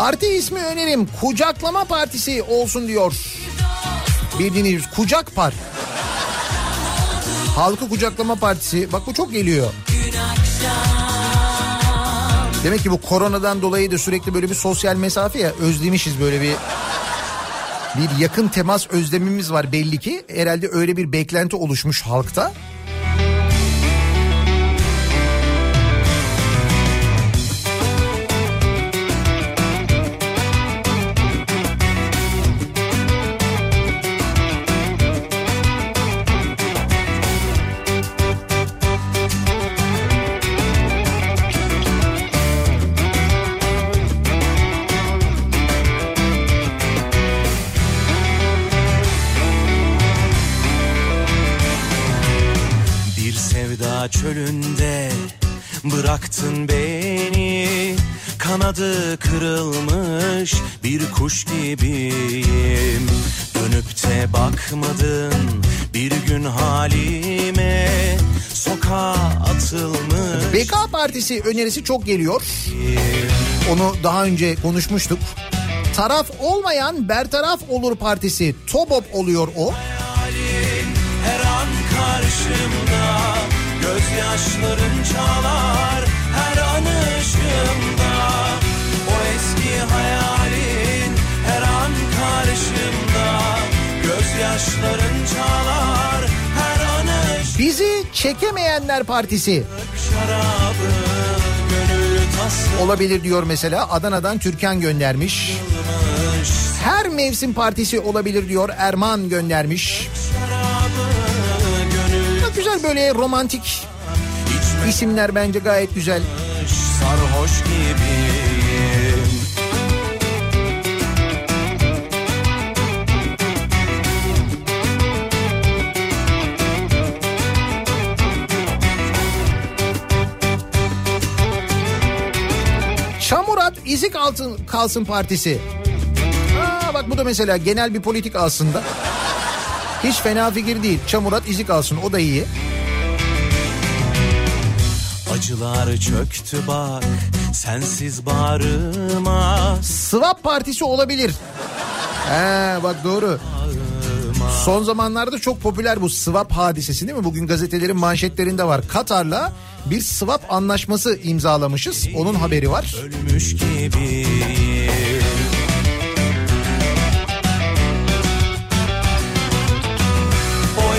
Parti ismi önerim Kucaklama Partisi olsun diyor. Dinleyicimiz Kucak Par. Halkı Kucaklama Partisi. Bak bu çok geliyor. Demek ki bu koronadan dolayı da sürekli böyle bir sosyal mesafe ya özlemişiz böyle bir bir yakın temas özlemimiz var belli ki. Herhalde öyle bir beklenti oluşmuş halkta. Kanadı kırılmış bir kuş gibiyim Dönüp de bakmadın bir gün halime Sokağa atılmış BK Partisi önerisi çok geliyor. Onu daha önce konuşmuştuk. Taraf olmayan bertaraf olur partisi. TOBOP oluyor o. halin her an karşımda Gözyaşların çalar her an ışığımda Bizi çekemeyenler partisi olabilir diyor mesela. Adana'dan Türkan göndermiş. Her mevsim partisi olabilir diyor Erman göndermiş. Çok güzel böyle romantik isimler bence gayet güzel. sarhoş gibiyim Çamurat izik altın kalsın partisi. Aa, bak bu da mesela genel bir politik aslında. Hiç fena fikir değil. Çamurat izik alsın o da iyi. Acılar çöktü bak sensiz bağrıma Swap partisi olabilir. He bak doğru. Son zamanlarda çok popüler bu swap hadisesi değil mi? Bugün gazetelerin manşetlerinde var. Katar'la bir swap anlaşması imzalamışız. Onun haberi var. ölmüş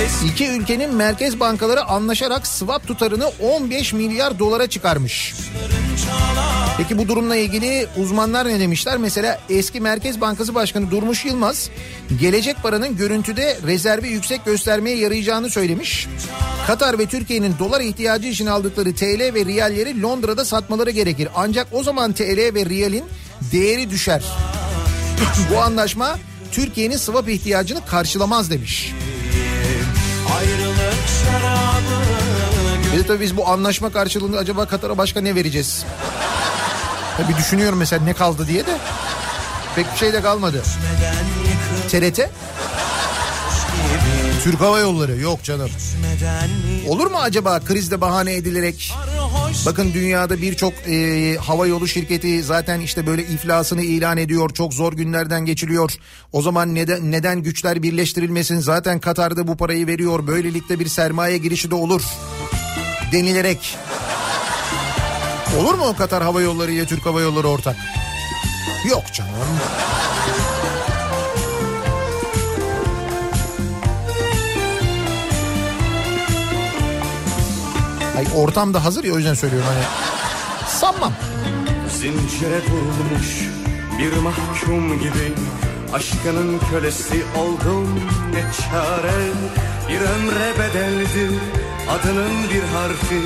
eski İki ülkenin merkez bankaları anlaşarak swap tutarını 15 milyar dolara çıkarmış. Peki bu durumla ilgili uzmanlar ne demişler? Mesela eski Merkez Bankası Başkanı Durmuş Yılmaz gelecek paranın görüntüde rezervi yüksek göstermeye yarayacağını söylemiş. Katar ve Türkiye'nin dolar ihtiyacı için aldıkları TL ve riyalleri Londra'da satmaları gerekir. Ancak o zaman TL ve riyalin değeri düşer. bu anlaşma Türkiye'nin swap ihtiyacını karşılamaz demiş. ayrılık şarabı Bir tabii biz bu anlaşma karşılığında acaba Katar'a başka ne vereceğiz? Tabii düşünüyorum mesela ne kaldı diye de. Pek bir şey de kalmadı. TRT? Türk Hava Yolları yok canım. Olur mu acaba krizde bahane edilerek bakın dünyada birçok e, hava yolu şirketi zaten işte böyle iflasını ilan ediyor. Çok zor günlerden geçiliyor. O zaman neden neden güçler birleştirilmesin? Zaten Katar'da bu parayı veriyor. Böylelikle bir sermaye girişi de olur denilerek. Olur mu Katar Hava Yolları ile Türk Hava Yolları ortak? Yok canım. Ay ortam da hazır ya o yüzden söylüyorum hani. Sanmam. Zincire vurulmuş bir mahkum gibi Aşkının kölesi oldum ne çare Bir ömre bedeldi adının bir harfi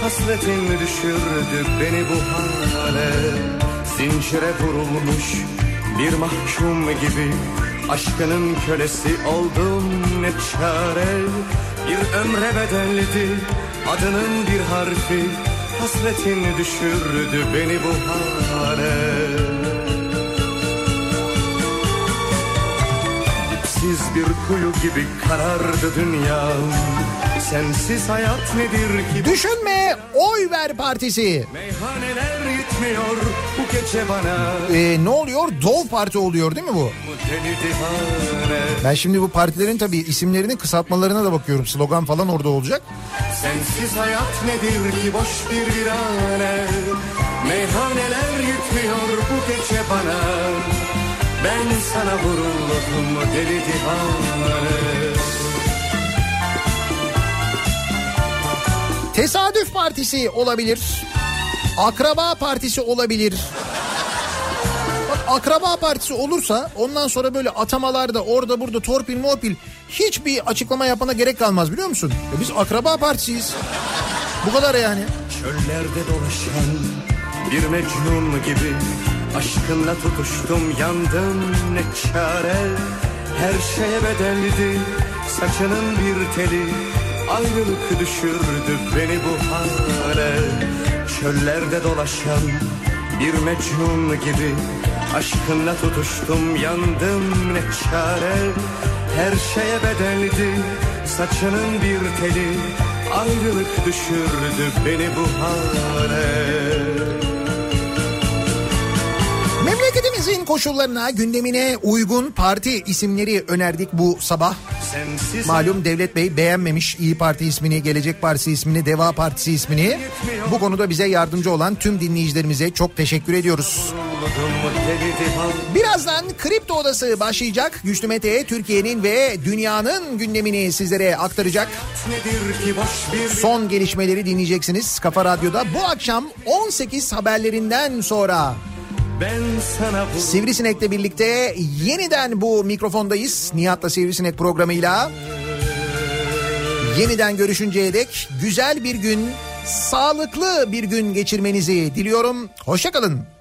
Hasretin düşürdü beni bu hale. Zincire vurulmuş bir mahkum gibi Aşkının kölesi oldum ne çare. Bir ömre bedeldi adının bir harfi. Hasretin düşürdü beni bu hale. Dipsiz bir kuyu gibi karardı dünyam Sensiz hayat nedir ki Düşünme oy ver partisi. Meyhaneler gitmiyor bu gece bana Ee, ne oluyor? Dov Parti oluyor değil mi bu? Ben şimdi bu partilerin tabii isimlerinin kısaltmalarına da bakıyorum. Slogan falan orada olacak. Sensiz hayat nedir ki boş bir virane Meyhaneler gitmiyor bu gece bana Ben sana vuruldum deli divane Tesadüf partisi olabilir. Akraba partisi olabilir. Bak akraba partisi olursa ondan sonra böyle atamalarda orada burada torpil morpil hiçbir açıklama yapana gerek kalmaz biliyor musun? Ya biz akraba partisiyiz. Bu kadar yani. Çöllerde dolaşan bir mecnun gibi Aşkınla tutuştum yandım ne çare Her şeye bedeldi saçının bir teli Ayrılık düşürdü beni bu hale. Çöllerde dolaşan bir mecnun gibi Aşkınla tutuştum yandım ne çare. Her şeye bedeldi saçının bir teli. Ayrılık düşürdü beni bu hale Memleketimizin koşullarına, gündemine uygun parti isimleri önerdik bu sabah. Sensiz Malum Devlet Bey beğenmemiş İyi Parti ismini, Gelecek Partisi ismini, Deva Partisi ismini. Bu konuda bize yardımcı olan tüm dinleyicilerimize çok teşekkür ediyoruz. Birazdan Kripto Odası başlayacak. Güçlü Mete Türkiye'nin ve dünyanın gündemini sizlere aktaracak. Son gelişmeleri dinleyeceksiniz Kafa Radyo'da. Bu akşam 18 haberlerinden sonra Sivrisinek'le birlikte yeniden bu mikrofondayız. Nihat'la Sivrisinek programıyla. Yeniden görüşünceye dek güzel bir gün, sağlıklı bir gün geçirmenizi diliyorum. Hoşçakalın.